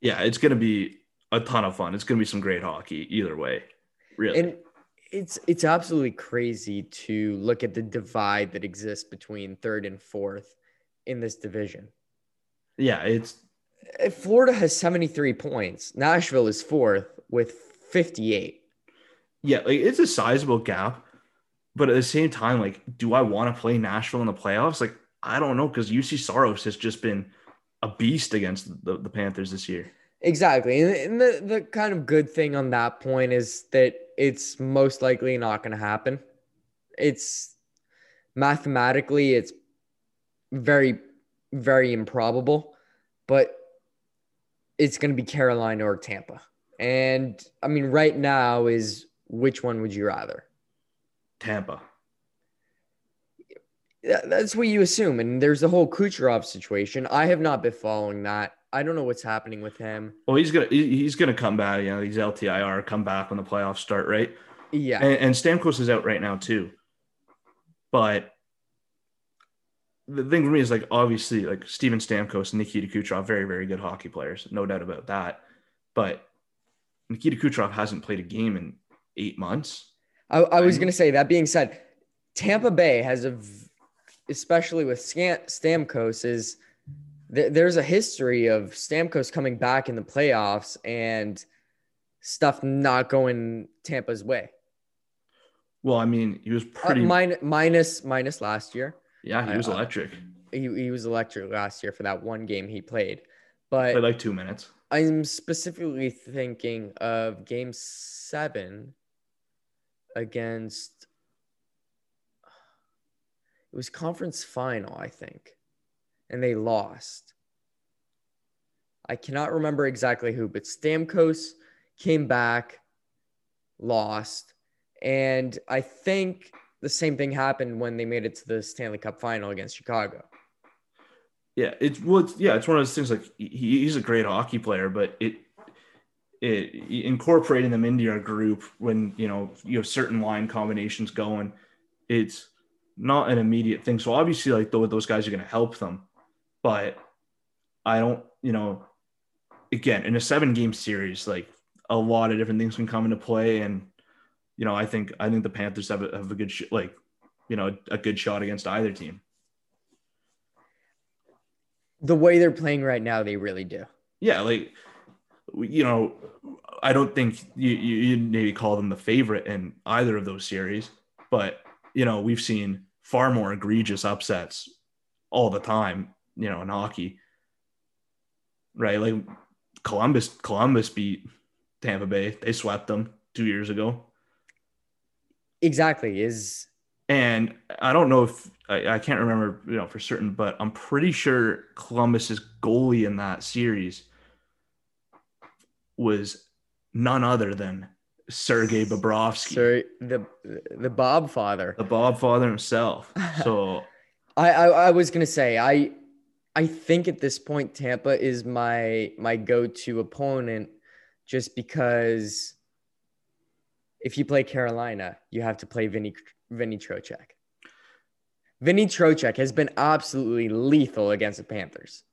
S2: Yeah, it's gonna be a ton of fun. It's gonna be some great hockey either way. Really.
S3: And it's it's absolutely crazy to look at the divide that exists between third and fourth in this division.
S2: yeah, it's
S3: Uh, Florida has 73 points. Nashville is fourth with 58.
S2: yeah, like it's a sizable gap. But at the same time, like, do I want to play Nashville in the playoffs? Like, I don't know, because Juuse Saros has just been a beast against the, the Panthers this year.
S3: Exactly. And, the, the kind of good thing on that point is that it's most likely not going to happen. It's mathematically, it's very, very improbable, but it's going to be Carolina or Tampa. And I mean, right now is which one would you rather?
S2: Tampa.
S3: That's what you assume. And there's the whole Kucherov situation. I have not been following that. I don't know what's happening with him.
S2: Well, he's gonna he's gonna come back. You know, he's LTIR come back when the playoffs start, right?
S3: Yeah.
S2: And, and Stamkos is out right now too. But the thing for me is like obviously like Steven Stamkos and Nikita Kucherov, very very good hockey players, no doubt about that. But Nikita Kucherov hasn't played a game in eight months.
S3: I, I was going to say that being said, Tampa Bay has a, especially with Scan- Stamkos, is th- there's a history of Stamkos coming back in the playoffs and stuff not going Tampa's way.
S2: Well, I mean, he was
S3: Uh,
S2: pretty.
S3: min- minus minus last year,
S2: yeah, he was
S3: uh,
S2: electric.
S3: he, he was electric last year for that one game he played. But
S2: Played like two minutes.
S3: I'm specifically thinking of game seven against it was conference final, I think. And they lost. I cannot remember exactly who, but Stamkos came back, lost. And I think the same thing happened when they made it to the Stanley Cup final against Chicago.
S2: Yeah, it's well, it's, yeah, it's one of those things. Like he, he's a great hockey player, but it it, incorporating them into your group when you know you have certain line combinations going, it's not an immediate thing. So obviously, like those guys are going to help them, but I don't, you know, again in a seven game series, like a lot of different things can come into play, and you know, I think I think the Panthers have a, have a good sh- like, you know, a good shot against either team.
S3: The way they're playing right now, they really do.
S2: Yeah, like you know, I don't think you you maybe call them the favorite in either of those series, but you know, we've seen far more egregious upsets all the time, you know, in hockey. Right? Like Columbus Columbus beat Tampa Bay. They swept them 2 years ago.
S3: Exactly. Is
S2: and I don't know if I, I can't remember, you know, for certain, but I'm pretty sure Columbus's goalie in that series was none other than Sergey Bobrovsky.
S3: The the Bob father.
S2: The Bob father himself. So [LAUGHS]
S3: I, I I was gonna say I I think at this point Tampa is my my go-to opponent just because if you play Carolina, you have to play Vinny Vinny Trocheck. Vinny Trocheck has been absolutely lethal against the Panthers.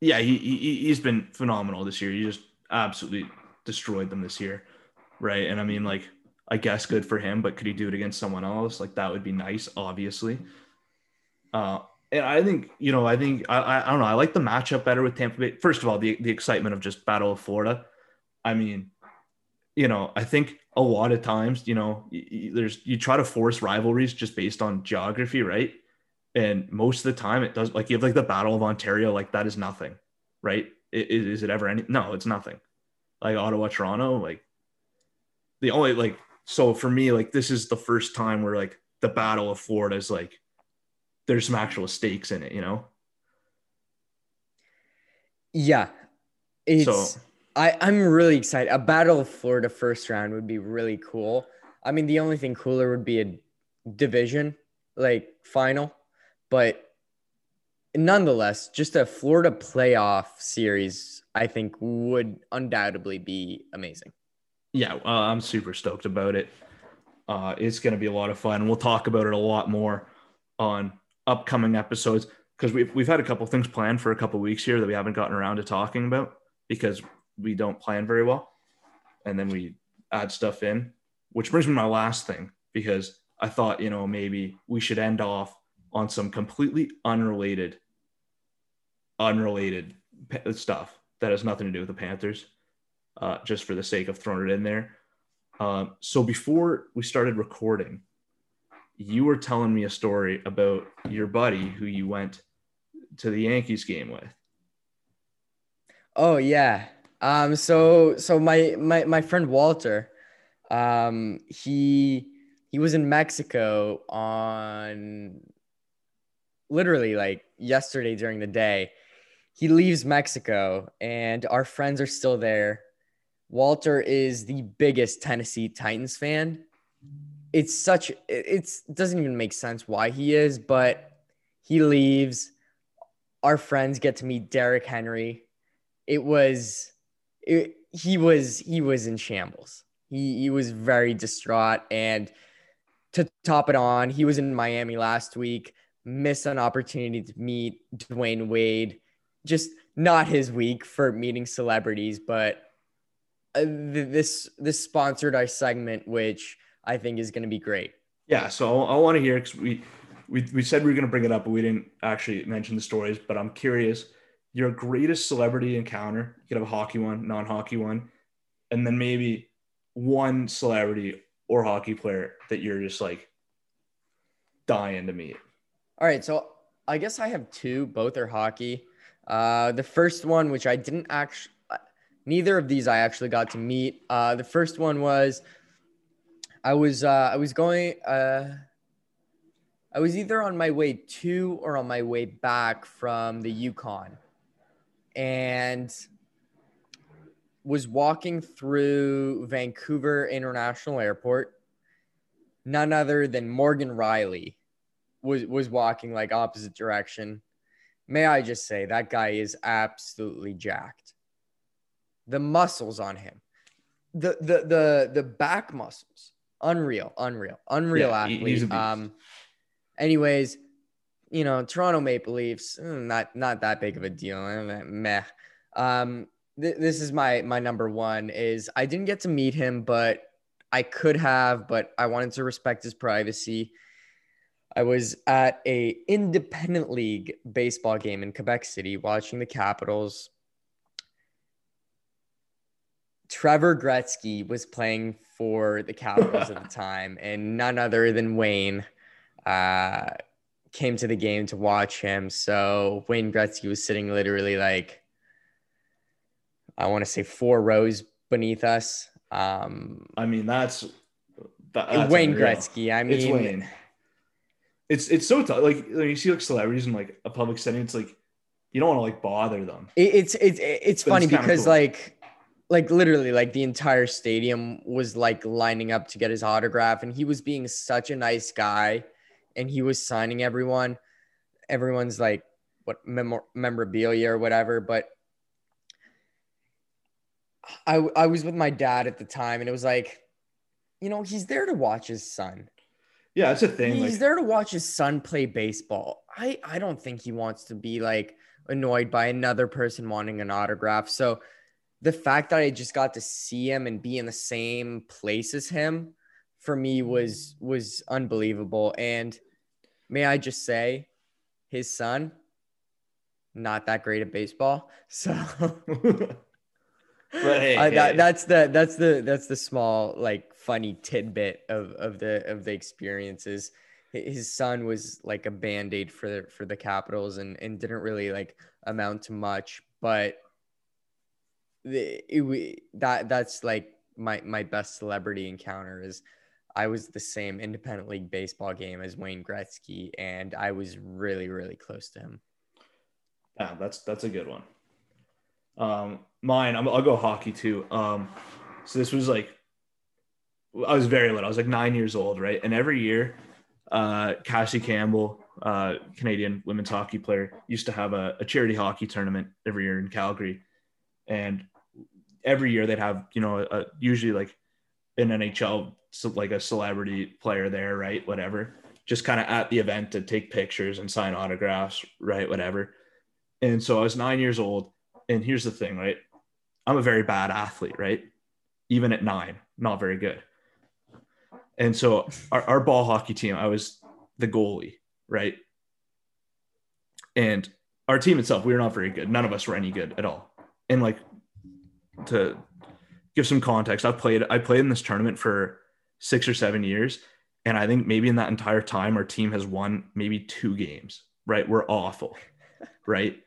S2: Yeah, he, he he's been phenomenal this year. He just absolutely destroyed them this year, right? And I mean, like, I guess good for him, but could he do it against someone else? Like that would be nice, obviously. Uh, and I think you know, I think I, I don't know. I like the matchup better with Tampa Bay. First of all, the the excitement of just Battle of Florida. I mean, you know, I think a lot of times, you know, there's you try to force rivalries just based on geography, right? And most of the time, it does. Like you have like the Battle of Ontario, like that is nothing, right? Is, is it ever any? No, it's nothing. Like Ottawa, Toronto, like the only like so for me, like this is the first time where like the Battle of Florida is like there's some actual stakes in it, you know?
S3: Yeah. It's so, I, I'm really excited. A Battle of Florida first round would be really cool. I mean, the only thing cooler would be a division like final, but nonetheless, just a Florida playoff series, I think would undoubtedly be amazing.
S2: Yeah, uh, I'm super stoked about it. Uh, it's going to be a lot of fun. We'll talk about it a lot more on upcoming episodes because we've, we've had a couple things planned for a couple weeks here that we haven't gotten around to talking about because we don't plan very well. And then we add stuff in, which brings me to my last thing because I thought, you know, maybe we should end off on some completely unrelated, unrelated stuff that has nothing to do with the Panthers, uh, just for the sake of throwing it in there. Um, so before we started recording, you were telling me a story about your buddy who you went to the Yankees game with.
S3: Oh yeah. Um, so so my my my friend Walter, um, he he was in Mexico on literally like yesterday during the day. He leaves Mexico and our friends are still there. Walter is the biggest Tennessee Titans fan. It's such it's it doesn't even make sense why he is, but he leaves. Our friends get to meet Derrick Henry. It was it, he was he was in shambles. He he was very distraught and to top it on, he was in Miami last week missed an opportunity to meet Dwyane Wade. Just not his week for meeting celebrities, but uh, this this sponsored our segment, which I think is going to be great.
S2: Yeah, so I want to hear because we, we we said we were going to bring it up, but we didn't actually mention the stories. But I'm curious, your greatest celebrity encounter. You could have a hockey one, non-hockey one, and then maybe one celebrity or hockey player that you're just like dying to meet.
S3: All right, so I guess I have two. Both are hockey. Uh, the first one, which I didn't actually, neither of these I actually got to meet. Uh, the first one was I was uh, I was going. Uh, I was either on my way to or on my way back from the Yukon, and was walking through Vancouver International Airport. None other than Morgan Rielly was was walking like opposite direction. May I just say that guy is absolutely jacked. The muscles on him. the the the the back muscles, unreal, unreal, unreal
S2: Yeah,
S3: athlete.
S2: he's a beast.
S3: um, anyways, you know, Toronto Maple Leafs, mm, not not that big of a deal. eh, Meh. Um, th- this is my my number one. Is I didn't get to meet him, but I could have, but I wanted to respect his privacy. I was at a independent league baseball game in Quebec City watching the Capitals. Trevor Gretzky was playing for the Capitals at the [LAUGHS] time, and none other than Wayne uh, came to the game to watch him. So Wayne Gretzky was sitting literally like, I want to say four rows beneath us. Um,
S2: I mean, that's, that, that's
S3: Wayne
S2: unreal.
S3: Gretzky. I mean,
S2: it's Wayne. It's it's so tough. Like when you see like celebrities in like a public setting, it's like you don't want to like bother them.
S3: It, it's it's it's
S2: But
S3: funny
S2: it's
S3: because
S2: cool.
S3: like like literally like the entire stadium was like lining up to get his autograph and he was being such a nice guy and he was signing everyone everyone's like what memor- memorabilia or whatever but I I was with my dad at the time and it was like you know he's there to watch his son
S2: Yeah, that's a thing.
S3: He's
S2: Like,
S3: there to watch his son play baseball. I I don't think he wants to be like annoyed by another person wanting an autograph. So the fact that I just got to see him and be in the same place as him for me mm. was was unbelievable. And may I just say, his son, not that great at baseball. [LAUGHS] So
S2: But hey,
S3: I,
S2: hey.
S3: that, that's the that's the that's the small like funny tidbit of of the of the experiences. His son was like a band aid for the, for the Capitals and and didn't really like amount to much, but the it, that that's like my my best celebrity encounter is I was the same independent league baseball game as Wayne Gretzky and I was really really close to him.
S2: Yeah, that's that's a good one. Um, mine, I'm, I'll go hockey too. Um, so this was like, I was very little. I was like nine years old, right? And every year, uh, Cassie Campbell, uh, Canadian women's hockey player, used to have a, a charity hockey tournament every year in Calgary, and every year they'd have you know a, usually like an NHL so like a celebrity player there, right? Whatever, just kind of at the event to take pictures and sign autographs, right? Whatever. And so I was nine years old. And here's the thing, right? I'm a very bad athlete, right? Even at nine, not very good. And so our, our ball hockey team, I was the goalie, right? And our team itself, we were not very good. None of us were any good at all. And like to give some context, I played I played in this tournament for six or seven years. And I think maybe in that entire time, our team has won maybe two games, right? We're awful, [LAUGHS] right?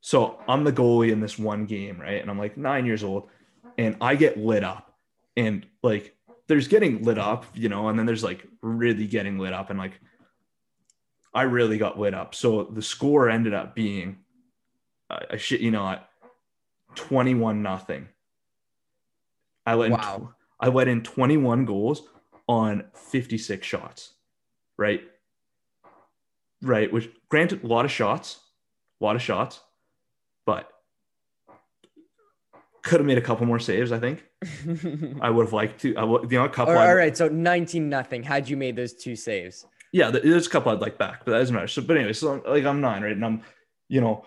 S2: So I'm the goalie in this one game, right? And I'm like nine years old and I get lit up. And like there's getting lit up, you know, and then there's like really getting lit up. And like I really got lit up. So the score ended up being uh, I shit, you know, 21 nothing. I let
S3: Wow.
S2: tw- I let in 21 goals on 56 shots, right? Right, which granted a lot of shots, a lot of shots, but could have made a couple more saves. I think [LAUGHS] I would have liked to. I would, you know, a couple.
S3: all
S2: I'd-
S3: so 19 nothing. Had you made those two saves?
S2: yeah, there's a couple I'd like back, but that doesn't matter. So, but anyway, so like I'm nine, right? And I'm, you know,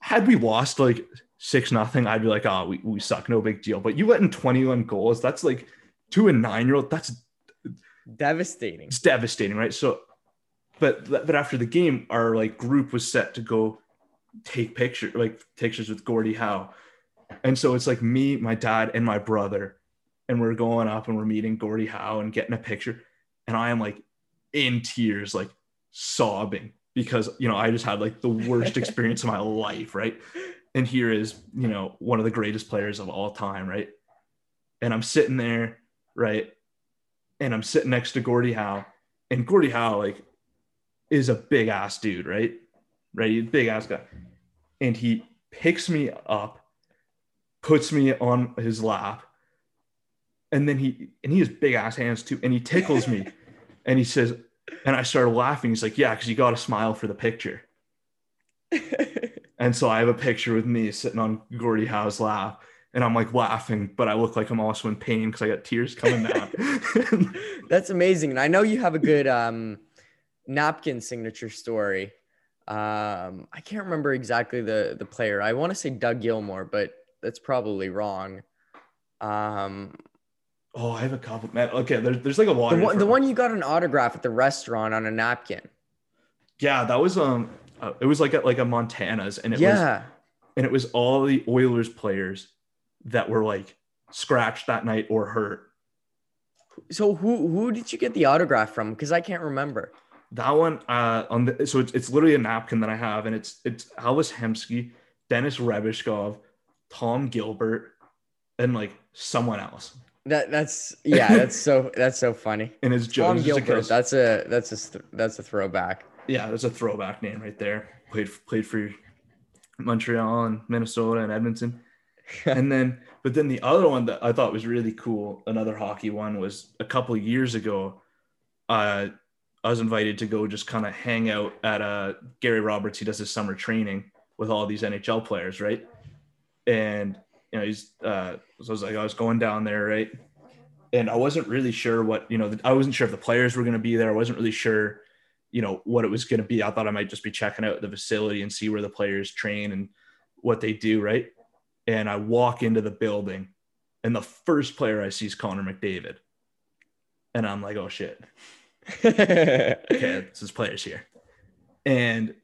S2: had we lost like six nothing, I'd be like, oh, we, we suck, no big deal. But you let in 21 goals, that's like to a nine year old, that's
S3: Devastating.
S2: it's devastating, right? So, but but after the game, our like group was set to go take picture like pictures with Gordie Howe, and so it's like me, my dad, and my brother, and we're going up and we're meeting Gordie Howe and getting a picture, and I am like in tears, like sobbing because you know I just had like the worst [LAUGHS] experience of my life, right? And here is you know one of the greatest players of all time, right? And I'm sitting there, right? and I'm sitting next to Gordie Howe, and Gordie Howe like is a big ass dude, right? Right, He's big ass guy, and he picks me up, puts me on his lap, and then he and he has big ass hands too, and he tickles me, [LAUGHS] and he says, and I started laughing. He's like, "Yeah, because you got to smile for the picture." [LAUGHS] And so I have a picture with me sitting on Gordie Howe's lap, and I'm like laughing, but I look like I'm also in pain because I got tears coming down. [LAUGHS]
S3: That's amazing. And I know you have a good um, napkin signature story. Um, I can't remember exactly the the player. I want to say Doug Gilmour, but that's probably wrong. Um,
S2: oh, I have a couple. Man, okay, there's there's like a lot.
S3: The one, the one you got an autograph at the restaurant on a napkin.
S2: Yeah, that was um, uh, it was like a, like a Montana's, and it
S3: yeah.
S2: was and it was all the Oilers players that were like scratched that night or hurt.
S3: So who who did you get the autograph from? Because I can't remember.
S2: That one uh on the so it's, it's literally a napkin that I have, and it's it's Ales Hemsky, Denis Rybakov, Tom Gilbert, and like someone else.
S3: That that's yeah, that's so [LAUGHS] that's so funny.
S2: And his
S3: Tom Gilbert. That's a that's a that's a throwback.
S2: Yeah, that's a throwback name right there. Played played for Montreal and Minnesota and Edmonton. [LAUGHS] and then but then the other one that I thought was really cool, another hockey one was a couple years ago. Uh I was invited to go just kind of hang out at uh Gary Roberts. He does his summer training with all these NHL players, right? And you know, he's uh so I was like, I was going down there, right? And I wasn't really sure what, you know, I wasn't sure if the players were gonna be there. I wasn't really sure, you know, what it was gonna be. I thought I might just be checking out the facility and see where the players train and what they do, right? And I walk into the building, and the first player I see is Connor McDavid. And I'm like, oh shit [LAUGHS] okay, this is players here. And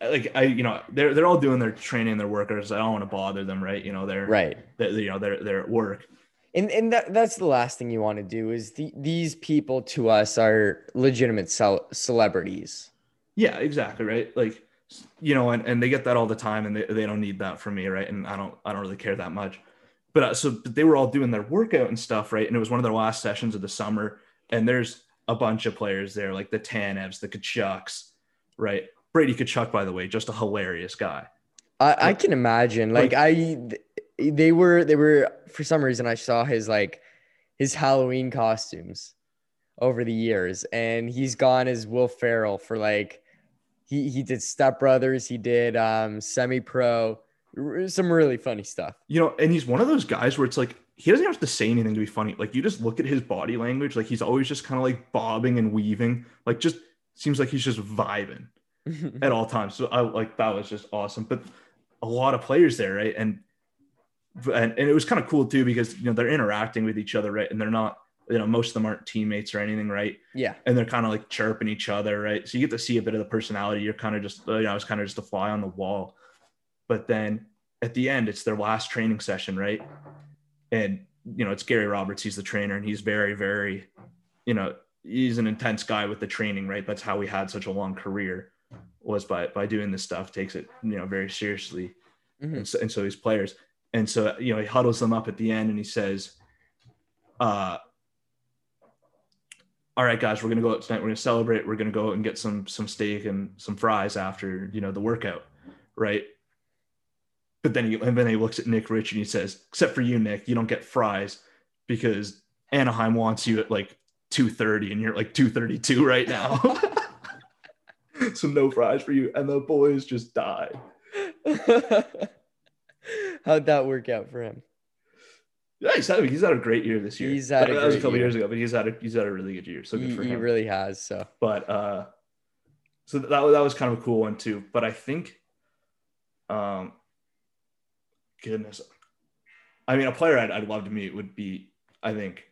S2: like I, you know, they're they're all doing their training, their workers. I don't want to bother them, right? You know, they're
S3: right.
S2: They're, you know, they're they're at work.
S3: And and that, that's the last thing you want to do is the, these people to us are legitimate cel- celebrities.
S2: Yeah, exactly, right. Like, you know, and, and they get that all the time, and they, they don't need that from me, right? And I don't I don't really care that much. But uh, so but they were all doing their workout and stuff, right? And it was one of their last sessions of the summer, and there's a bunch of players there, like the Tanevs, the Tkachuks, right? Brady Tkachuk, by the way, just a hilarious guy.
S3: I, I can imagine. Like, like I, they were they were for some reason I saw his like his Halloween costumes over the years, and he's gone as Will Ferrell for like he he did Step Brothers, he did um Semi Pro, some really funny stuff.
S2: You know, and he's one of those guys where it's like he doesn't have to say anything to be funny. Like you just look at his body language, like he's always just kind of like bobbing and weaving, like just seems like he's just vibing [LAUGHS] at all times. So I like that was just awesome. But a lot of players there, right? And and, and it was kind of cool too because you know they're interacting with each other, right? And they're not, you know, most of them aren't teammates or anything, right?
S3: Yeah.
S2: And they're kind of like chirping each other, right? So you get to see a bit of the personality. You're kind of just, you know, I was kind of just a fly on the wall. But then at the end, it's their last training session, right? and you know it's Gary Roberts. He's the trainer, and he's very, very, you know, he's an intense guy with the training. Right, that's how he had such a long career was by by doing this stuff. Takes it you know very seriously, mm-hmm. and, so, and so these players, and so you know he huddles them up at the end, and he says, uh. All right, guys, we're gonna go out tonight. We're gonna celebrate. We're gonna go and get some some steak and some fries after you know the workout, right? But then he and then he looks at Nick Ritchie and he says, "Except for you, Nick, you don't get fries because Anaheim wants you at like 2:30 and you're like 2:32 right now." [LAUGHS] [LAUGHS] so no fries for you, and the boys just died. [LAUGHS]
S3: How'd that work out for him?
S2: Yeah, he's had, he's had a great year this year.
S3: He's had
S2: that,
S3: a
S2: that was a couple
S3: year.
S2: years ago, but he's had a he's had a really good year. So good
S3: he,
S2: for him.
S3: He really has. So,
S2: but uh, so that that was kind of a cool one too. But I think, um, goodness. I mean, a player I'd, I'd love to meet would be, I think,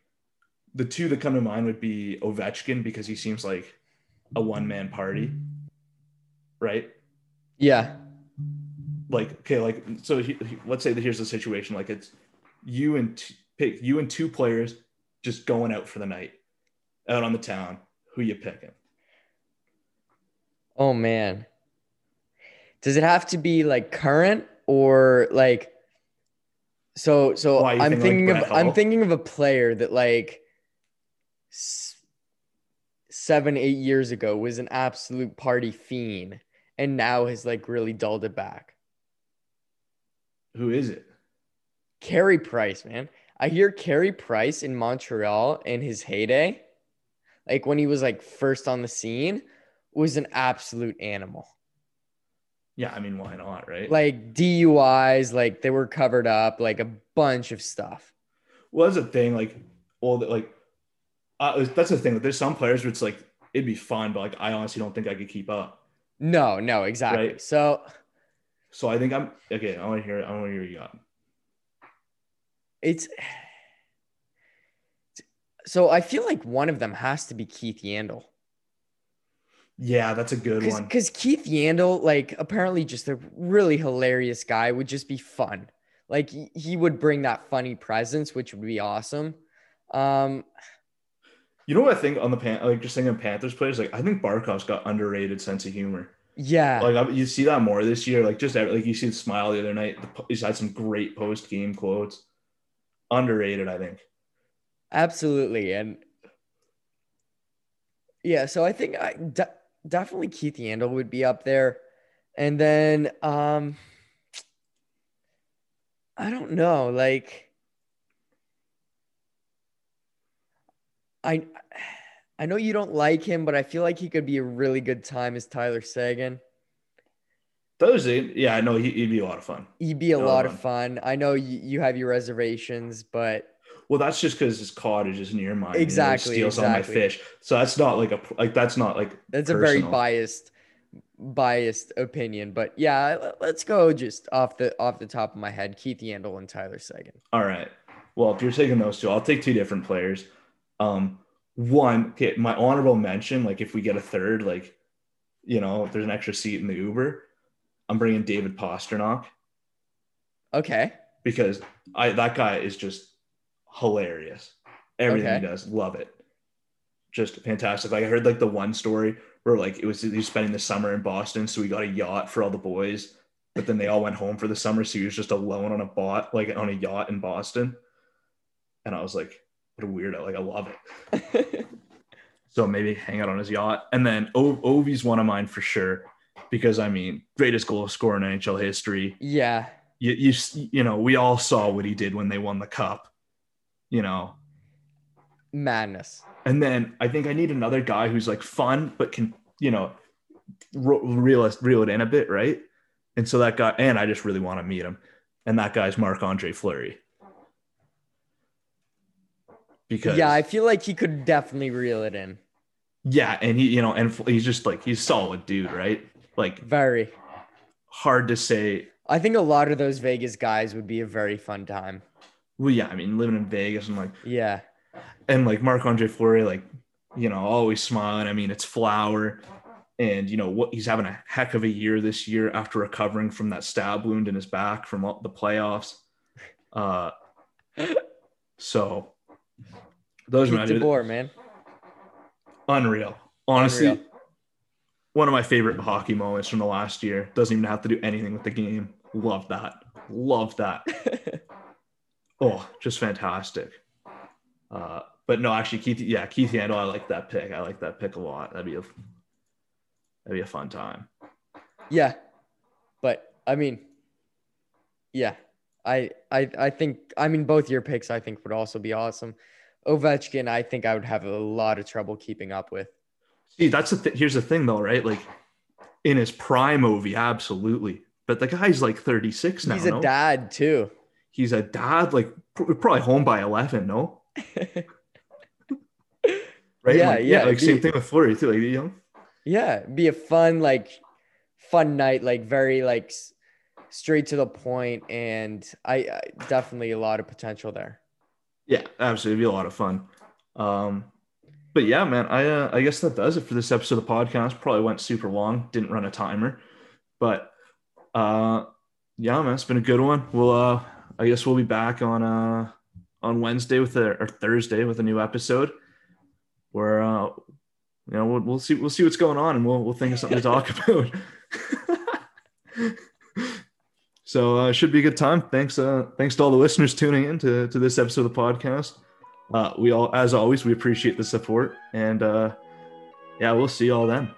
S2: the two that come to mind would be Ovechkin because he seems like a one man party, right?
S3: Yeah.
S2: Like okay, like so. He, he, let's say that here's the situation: like it's you and t- pick you and two players just going out for the night, out on the town. Who you picking?
S3: Oh man. Does it have to be like current or like so so
S2: Why,
S3: I'm
S2: thinking like
S3: of
S2: Brett
S3: I'm thinking of a player that like s- seven eight years ago was an absolute party fiend and now has like really dulled it back.
S2: Who is it?
S3: Carey Price, man. I hear Carey Price in Montreal in his heyday, like when he was like first on the scene, was an absolute animal.
S2: Yeah, I mean, why not, right?
S3: Like DUIs, like they were covered up, like a bunch of stuff.
S2: well, that's the thing. Like, all the like, uh, that's the thing. There's some players where it's like it'd be fun, but like I honestly don't think I could keep up.
S3: No, no, exactly.
S2: Right.
S3: So
S2: So I think I'm okay. I want to hear. I want to hear you got.
S3: it's [SIGHS] so I feel like one of them has to be Keith Yandle.
S2: Yeah, that's a good one.
S3: Cause, Keith Yandle, like apparently just a really hilarious guy, would just be fun. Like he would bring that funny presence, which would be awesome. Um,
S2: You know what I think on the pan, like just thinking of Panthers players, like I think Barkov's got underrated sense of humor.
S3: yeah,
S2: Like you see that more this year. Like just like you see the smile the other night. He's had some great post game quotes. Underrated, I think.
S3: absolutely. And yeah, so I think I de- definitely Keith Yandle would be up there. And then um I don't know, like I [SIGHS] I know you don't like him, but I feel like he could be a really good time as Tyler Seguin.
S2: Those, yeah, I know he, he'd be a lot of fun.
S3: He'd be a lot of fun. I know you, you have your reservations, but
S2: Well, that's just because his cottage is near mine.
S3: Exactly,
S2: steals all my fish. So that's not like a like that's not like
S3: that's a very biased biased opinion. But yeah, let- let's go just off the off the top of my head, Keith Yandle and Tyler Seguin.
S2: All right. Well, if you're taking those two, I'll take two different players. Um, one, okay, my honorable mention, like if we get a third, like, you know, if there's an extra seat in the Uber, I'm bringing David Pastrnak
S3: Okay.
S2: because I that guy is just hilarious. Everything he does, love it. Just fantastic. Like I heard like the one story where like it was he was spending the summer in Boston, so he got a yacht for all the boys, but then they all went home for the summer, so he was just alone on a bot, like on a yacht in Boston. And I was like, what a weirdo! Like I love it. [LAUGHS] So maybe hang out on his yacht. And then o- Ovi's one of mine for sure, because I mean, greatest goal scorer in NHL history
S3: yeah.
S2: you, you you know we all saw what he did when they won the cup you know
S3: Madness.
S2: and then i think i need another guy who's like fun but can you know reel, reel it in a bit right and so that guy and i just really want to meet him and that guy's marc andre fleury because
S3: Yeah, I feel like he could definitely reel it in.
S2: yeah and he you know and he's just like he's a solid dude right like
S3: Very.
S2: hard to say
S3: I think a lot of those Vegas guys would be a very fun time.
S2: well yeah i mean living in vegas and like
S3: Yeah.
S2: and like Marc Andre Fleury, like you know, always smiling. I mean, it's Flower, and you know what he's having a heck of a year this year after recovering from that stab wound in his back from all the playoffs. Uh, [LAUGHS] so those
S3: Pete
S2: are my
S3: DeBoer, man.
S2: unreal. Honestly,
S3: Unreal.
S2: one of my favorite hockey moments from the last year. Doesn't even have to do anything with the game. Love that. Love that. [LAUGHS] Oh, just fantastic. Uh, but no, actually, Keith, yeah, Keith Yandle, I like that pick. I like that pick a lot. That'd be a that'd be a fun time.
S3: Yeah. But I mean, yeah. I I I think I mean both your picks I think would also be awesome. Ovechkin, I think I would have a lot of trouble keeping up with.
S2: See, that's the th- here's the thing though, right? Like in his prime movie, absolutely. But the guy's like 36 now.
S3: He's a
S2: no?
S3: dad too.
S2: He's a dad, like probably home by 11. No, [LAUGHS] right?
S3: Yeah,
S2: Like,
S3: yeah,
S2: Like same thing with Fleury too. Like you know,
S3: yeah, be a fun like fun night, like very like straight to the point, and I, I definitely a lot of potential there.
S2: Yeah, absolutely. It'd be a lot of fun. Um, but yeah, man, I uh, I guess that does it for this episode of the podcast. Probably went super long, didn't run a timer, but uh, yeah, man, it's been a good one. We'll uh, I guess we'll be back on uh on Wednesday with a or Thursday with a new episode where uh you know we'll, we'll see we'll see what's going on and we'll we'll think of something to talk [LAUGHS] about. [LAUGHS] so uh, should be a good time. Thanks uh thanks to all the listeners tuning in to, to this episode of the podcast. Uh, we all as always we appreciate the support and uh yeah we'll see you all then.